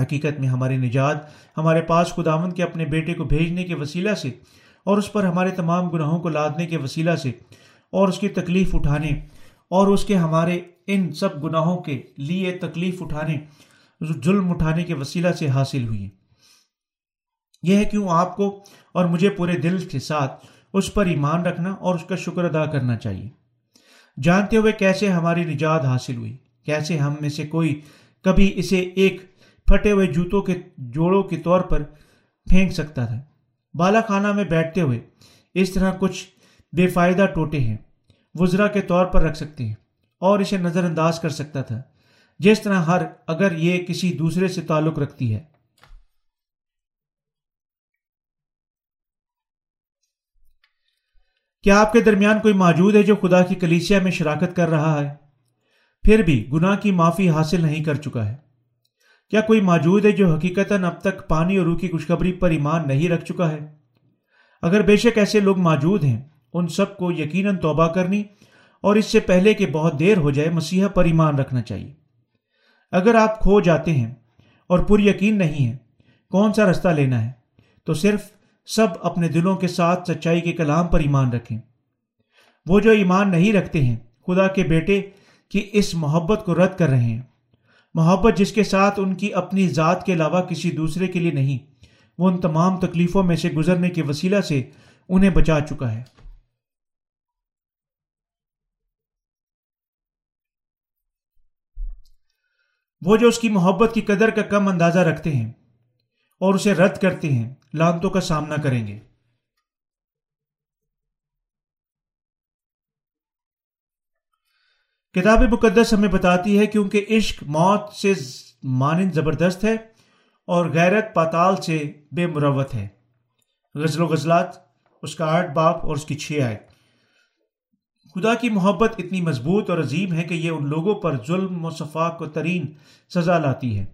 حقیقت میں ہماری نجات، ہمارے پاس خداون کے اپنے بیٹے کو بھیجنے کے وسیلہ سے اور اس پر ہمارے تمام گناہوں کو لادنے کے وسیلہ سے اور اس کی تکلیف اٹھانے اور اس کے ہمارے ان سب گناہوں کے لیے تکلیف اٹھانے ظلم اٹھانے کے وسیلہ سے حاصل ہوئی یہ ہے کیوں آپ کو اور مجھے پورے دل کے ساتھ اس پر ایمان رکھنا اور اس کا شکر ادا کرنا چاہیے۔ جانتے ہوئے کیسے ہماری نجات حاصل ہوئی، کیسے ہم میں سے کوئی کبھی اسے ایک پھٹے ہوئے جوتوں کے جوڑوں کے طور پر پھینک سکتا تھا۔ بالا خانہ میں بیٹھتے ہوئے اس طرح کچھ بے فائدہ ٹوٹے ہیں، وزرا کے طور پر رکھ سکتے ہیں اور اسے نظر انداز کر سکتا تھا۔ جس طرح ہر اگر یہ کسی دوسرے سے تعلق رکھتی ہے۔ کیا آپ کے درمیان کوئی موجود ہے جو خدا کی کلیسیا میں شراکت کر رہا ہے؟ پھر بھی گناہ کی معافی حاصل نہیں کر چکا ہے۔ کیا کوئی موجود ہے جو حقیقت اب تک پانی اور روح کی خوشخبری پر ایمان نہیں رکھ چکا ہے؟ اگر بے شک ایسے لوگ موجود ہیں، ان سب کو یقیناً توبہ کرنی اور اس سے پہلے کہ بہت دیر ہو جائے، مسیحا پر ایمان رکھنا چاہیے۔ اگر آپ کھو جاتے ہیں اور پر یقین نہیں ہے کون سا رستہ لینا ہے؟ تو صرف سب اپنے دلوں کے ساتھ سچائی کے کلام پر ایمان رکھیں۔ وہ جو ایمان نہیں رکھتے ہیں، خدا کے بیٹے کی اس محبت کو رد کر رہے ہیں۔ محبت جس کے ساتھ ان کی اپنی ذات کے علاوہ کسی دوسرے کے لیے نہیں، وہ ان تمام تکلیفوں میں سے گزرنے کے وسیلہ سے انہیں بچا چکا ہے۔ وہ جو اس کی محبت کی قدر کا کم اندازہ رکھتے ہیں اور اسے رد کرتے ہیں، لانتوں کا سامنا کریں گے۔ کتاب مقدس ہمیں بتاتی ہے کیونکہ عشق موت سے مانند زبردست ہے اور غیرت پاتال سے بے مروت ہے۔ غزل و غزلات، اس کا آٹھ باپ اور اس کی چھ آئے خدا کی محبت اتنی مضبوط اور عظیم ہے کہ یہ ان لوگوں پر ظلم و صفاق و ترین سزا لاتی ہے،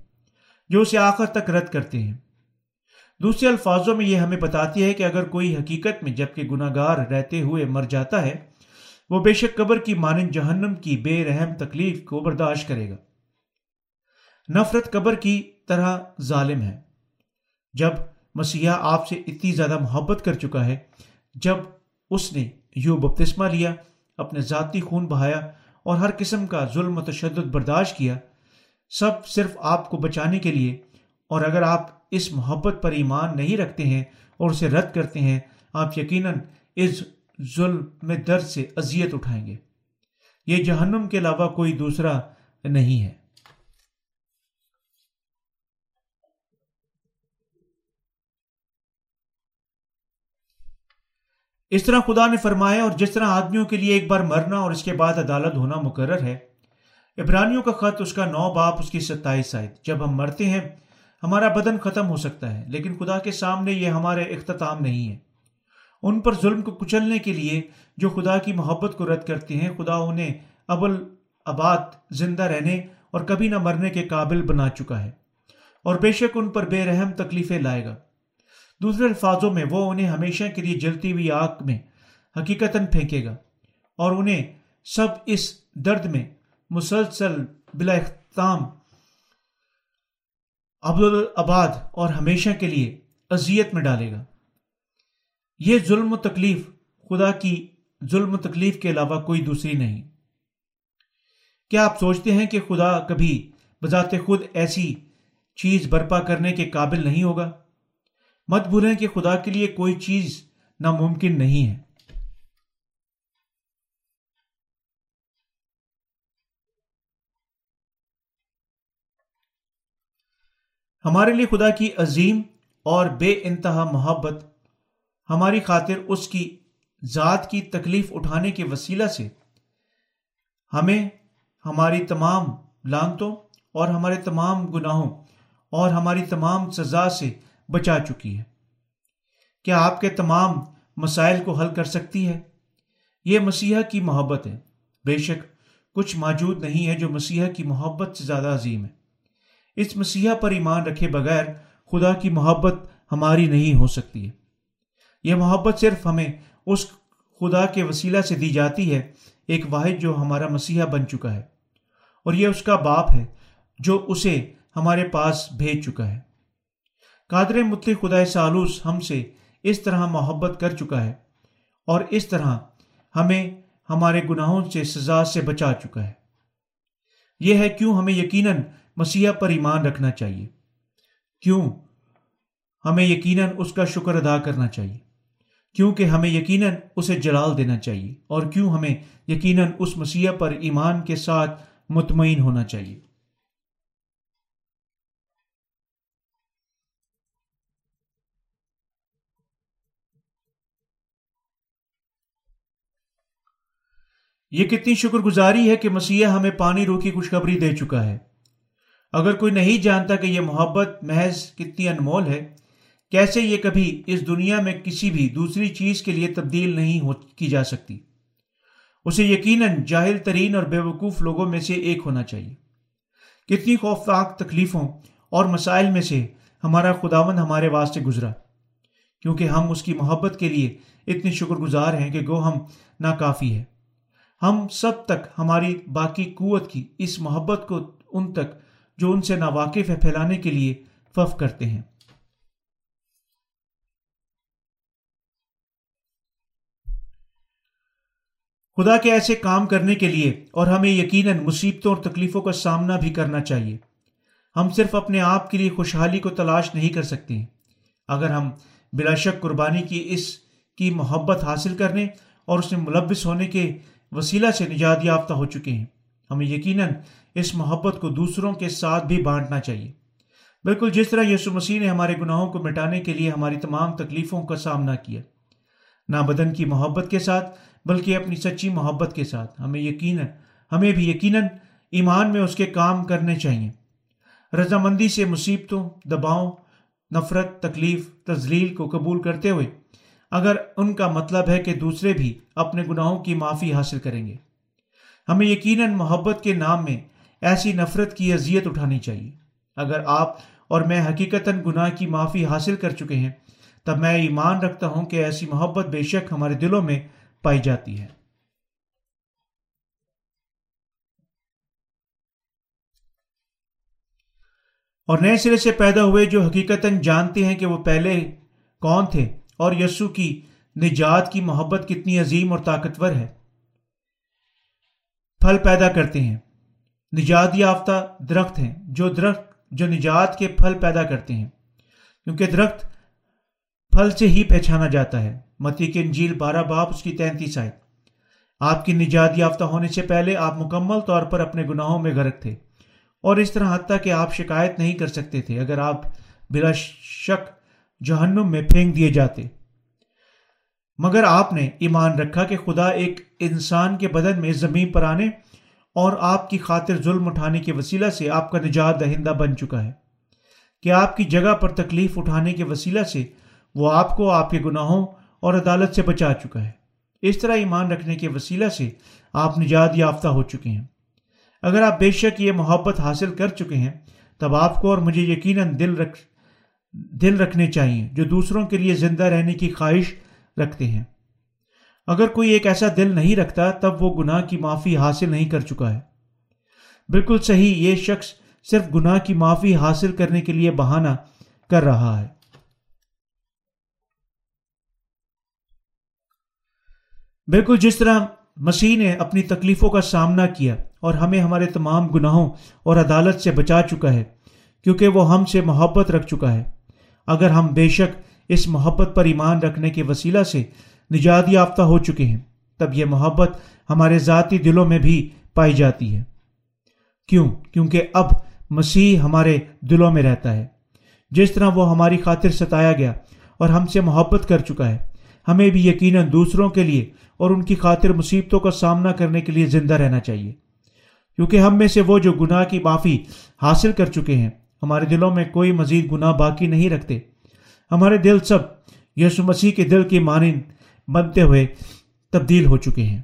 جو اسے آخر تک رد کرتے ہیں۔ دوسرے الفاظوں میں یہ ہمیں بتاتی ہے کہ اگر کوئی حقیقت میں جبکہ گناہ گار رہتے ہوئے مر جاتا ہے، وہ بے شک قبر کی مانند جہنم کی بے رحم تکلیف کو برداشت کرے گا۔ نفرت قبر کی طرح ظالم ہے۔ جب مسیحا آپ سے اتنی زیادہ محبت کر چکا ہے، جب اس نے یو بپتسمہ لیا اپنے ذاتی خون بہایا اور ہر قسم کا ظلم و تشدد برداشت کیا۔ سب صرف آپ کو بچانے کے لیے۔ اور اگر آپ اس محبت پر ایمان نہیں رکھتے ہیں اور اسے رد کرتے ہیں، آپ یقیناً اس ظلم میں درد سے اذیت اٹھائیں گے۔ یہ جہنم کے علاوہ کوئی دوسرا نہیں ہے۔ اس طرح خدا نے فرمایا اور جس طرح آدمیوں کے لیے ایک بار مرنا اور اس کے بعد عدالت ہونا مقرر ہے ابرانیوں کا خط اس کا نو باپ، اس کی ستائیس آئے جب ہم مرتے ہیں، ہمارا بدن ختم ہو سکتا ہے، لیکن خدا کے سامنے یہ ہمارے اختتام نہیں ہے۔ ان پر ظلم کو کچلنے کے لیے جو خدا کی محبت کو رد کرتے ہیں، خدا انہیں ابل آباد زندہ رہنے اور کبھی نہ مرنے کے قابل بنا چکا ہے۔ اور بے شک ان پر بے رحم تکلیفیں لائے گا۔ دوسرے الفاظوں میں وہ انہیں ہمیشہ کے لیے جلتی ہوئی آگ میں حقیقت پھینکے گا اور انہیں سب اس درد میں مسلسل بلا اختتام عبد اور ہمیشہ کے لیے اذیت میں ڈالے گا۔ یہ ظلم و تکلیف خدا کی ظلم و تکلیف کے علاوہ کوئی دوسری نہیں۔ کیا آپ سوچتے ہیں کہ خدا کبھی بذات خود ایسی چیز برپا کرنے کے قابل نہیں ہوگا؟ مت بھولیں کہ خدا کے لیے کوئی چیز ناممکن نہیں ہے۔ ہمارے لیے خدا کی عظیم اور بے انتہا محبت، ہماری خاطر اس کی ذات کی تکلیف اٹھانے کے وسیلہ سے ہمیں ہماری تمام لانتوں اور ہمارے تمام گناہوں اور ہماری تمام سزا سے بچا چکی ہے۔ کیا آپ کے تمام مسائل کو حل کر سکتی ہے؟ یہ مسیحا کی محبت ہے۔ بے شک کچھ موجود نہیں ہے جو مسیحا کی محبت سے زیادہ عظیم ہے اس مسیحا پر ایمان رکھے بغیر خدا کی محبت ہماری نہیں ہو سکتی ہے۔ یہ محبت صرف ہمیں اس خدا کے وسیلہ سے دی جاتی ہے، ایک واحد جو ہمارا مسیحا بن چکا ہے۔ اور یہ اس کا باپ ہے جو اسے ہمارے پاس بھیج چکا ہے۔ قادر متلی خدا سالوس ہم سے اس طرح محبت کر چکا ہے اور اس طرح ہمیں ہمارے گناہوں سے سزا سے بچا چکا ہے۔ یہ ہے کیوں ہمیں یقیناً مسیح پر ایمان رکھنا چاہیے۔ کیوں ہمیں یقیناً اس کا شکر ادا کرنا چاہیے۔ کیونکہ ہمیں یقیناً اسے جلال دینا چاہیے اور کیوں ہمیں یقیناً اس مسیح پر ایمان کے ساتھ مطمئن ہونا چاہیے۔ یہ کتنی شکر گزاری ہے کہ مسیح ہمیں پانی رو کی خوشخبری دے چکا ہے۔ اگر کوئی نہیں جانتا کہ یہ محبت، محض کتنی انمول ہے، کیسے یہ کبھی اس دنیا میں کسی بھی دوسری چیز کے لیے تبدیل نہیں ہو، کی جا سکتی؟ اسے یقیناً جاہل ترین اور بے وقوف لوگوں میں سے ایک ہونا چاہیے۔ کتنی خوفناک تکلیفوں اور مسائل میں سے ہمارا خداون ہمارے واسطے گزرا، کیونکہ ہم اس کی محبت کے لیے اتنے شکر گزار ہیں کہ گو ہم ناکافی ہے ہم سب تک ہماری باقی قوت کی اس محبت کو ان تک جو ان سے ناواقف ہے پھیلانے کے لیے فف کرتے ہیں۔ خدا کے ایسے کام کرنے کے لیے اور ہمیں یقیناً مصیبتوں اور تکلیفوں کا سامنا بھی کرنا چاہیے۔ ہم صرف اپنے آپ کے لیے خوشحالی کو تلاش نہیں کر سکتے اگر ہم بلا شک قربانی کی اس کی محبت حاصل کرنے اور اس میں ملوث ہونے کے وسیلہ سے نجات یافتہ ہو چکے ہیں۔ ہمیں یقیناً اس محبت کو دوسروں کے ساتھ بھی بانٹنا چاہیے۔ بالکل جس طرح یسو مسیح نے ہمارے گناہوں کو مٹانے کے لیے ہماری تمام تکلیفوں کا سامنا کیا، نہ بدن کی محبت کے ساتھ، بلکہ اپنی سچی محبت کے ساتھ۔ ہمیں یقیناً، ہمیں بھی یقیناً ایمان میں اس کے کام کرنے چاہیے۔ رضامندی سے مصیبتوں، دباؤں، نفرت، تکلیف تزلیل کو قبول کرتے ہوئے اگر ان کا مطلب ہے کہ دوسرے بھی اپنے گناہوں کی معافی حاصل کریں گے۔ ہمیں یقیناً محبت کے نام میں ایسی نفرت کی اذیت اٹھانی چاہیے۔ اگر آپ اور میں حقیقتاً گناہ کی معافی حاصل کر چکے ہیں، تب میں ایمان رکھتا ہوں کہ ایسی محبت بے شک ہمارے دلوں میں پائی جاتی ہے۔ اور نئے سرے سے پیدا ہوئے جو حقیقتاً جانتے ہیں کہ وہ پہلے کون تھے اور یسو کی نجات کی محبت کتنی عظیم اور طاقتور ہے۔ پھل پیدا کرتے ہیں۔ نجات یافتہ درخت ہیں۔ جو درخت، جو نجات کے پھل پیدا کرتے ہیں۔ کیونکہ درخت پھل سے ہی پہچانا جاتا ہے۔ متی کے انجیل بارہ باپ اس کی تینتیس آئے آپ کی نجات یافتہ ہونے سے پہلے آپ مکمل طور پر اپنے گناہوں میں غرق تھے۔ اور اس طرح حتیٰ کہ آپ شکایت نہیں کر سکتے تھے۔ اگر آپ بلا شک جہنم میں پھینک دیے جاتے۔ مگر آپ نے ایمان رکھا کہ خدا ایک انسان کے بدن میں زمین پر آنے اور آپ کی خاطر ظلم اٹھانے کے وسیلہ سے آپ کا نجات دہندہ بن چکا ہے۔ کہ آپ کی جگہ پر تکلیف اٹھانے کے وسیلہ سے وہ آپ کو آپ کے گناہوں اور عدالت سے بچا چکا ہے۔ اس طرح ایمان رکھنے کے وسیلہ سے آپ نجات یافتہ ہو چکے ہیں۔ اگر آپ بے شک یہ محبت حاصل کر چکے ہیں، تب آپ کو اور مجھے یقیناً دل رکھ دل رکھنے چاہیے جو دوسروں کے لیے زندہ رہنے کی خواہش رکھتے ہیں۔ اگر کوئی ایک ایسا دل نہیں رکھتا، تب وہ گناہ کی معافی حاصل نہیں کر چکا ہے۔ بالکل صحیح، یہ شخص صرف گناہ کی معافی حاصل کرنے کے لیے بہانہ کر رہا ہے۔ بالکل جس طرح مسیح نے اپنی تکلیفوں کا سامنا کیا اور ہمیں ہمارے تمام گناہوں اور عدالت سے بچا چکا ہے، کیونکہ وہ ہم سے محبت رکھ چکا ہے۔ اگر ہم بے شک اس محبت پر ایمان رکھنے کے وسیلہ سے نجات یافتہ ہو چکے ہیں، تب یہ محبت ہمارے ذاتی دلوں میں بھی پائی جاتی ہے۔ کیوں؟ کیونکہ اب مسیح ہمارے دلوں میں رہتا ہے۔ جس طرح وہ ہماری خاطر ستایا گیا اور ہم سے محبت کر چکا ہے، ہمیں بھی یقیناً دوسروں کے لیے اور ان کی خاطر مصیبتوں کا سامنا کرنے کے لیے زندہ رہنا چاہیے۔ کیونکہ ہم میں سے وہ جو گناہ کی معافی حاصل کر چکے ہیں ہمارے دلوں میں کوئی مزید گناہ باقی نہیں رکھتے۔ ہمارے دل سب یسو مسیح کے دل کی مانند بنتے ہوئے تبدیل ہو چکے ہیں۔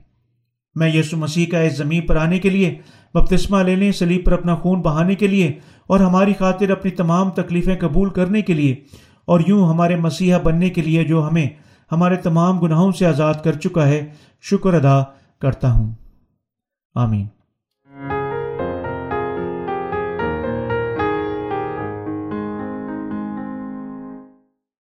میں یسو مسیح کا اس زمین پر آنے کے لیے، بپتسمہ لینے سلیب پر اپنا خون بہانے کے لیے اور ہماری خاطر اپنی تمام تکلیفیں قبول کرنے کے لیے اور یوں ہمارے مسیحا بننے کے لیے جو ہمیں، ہمارے تمام گناہوں سے آزاد کر چکا ہے، شکر ادا کرتا ہوں۔ آمین۔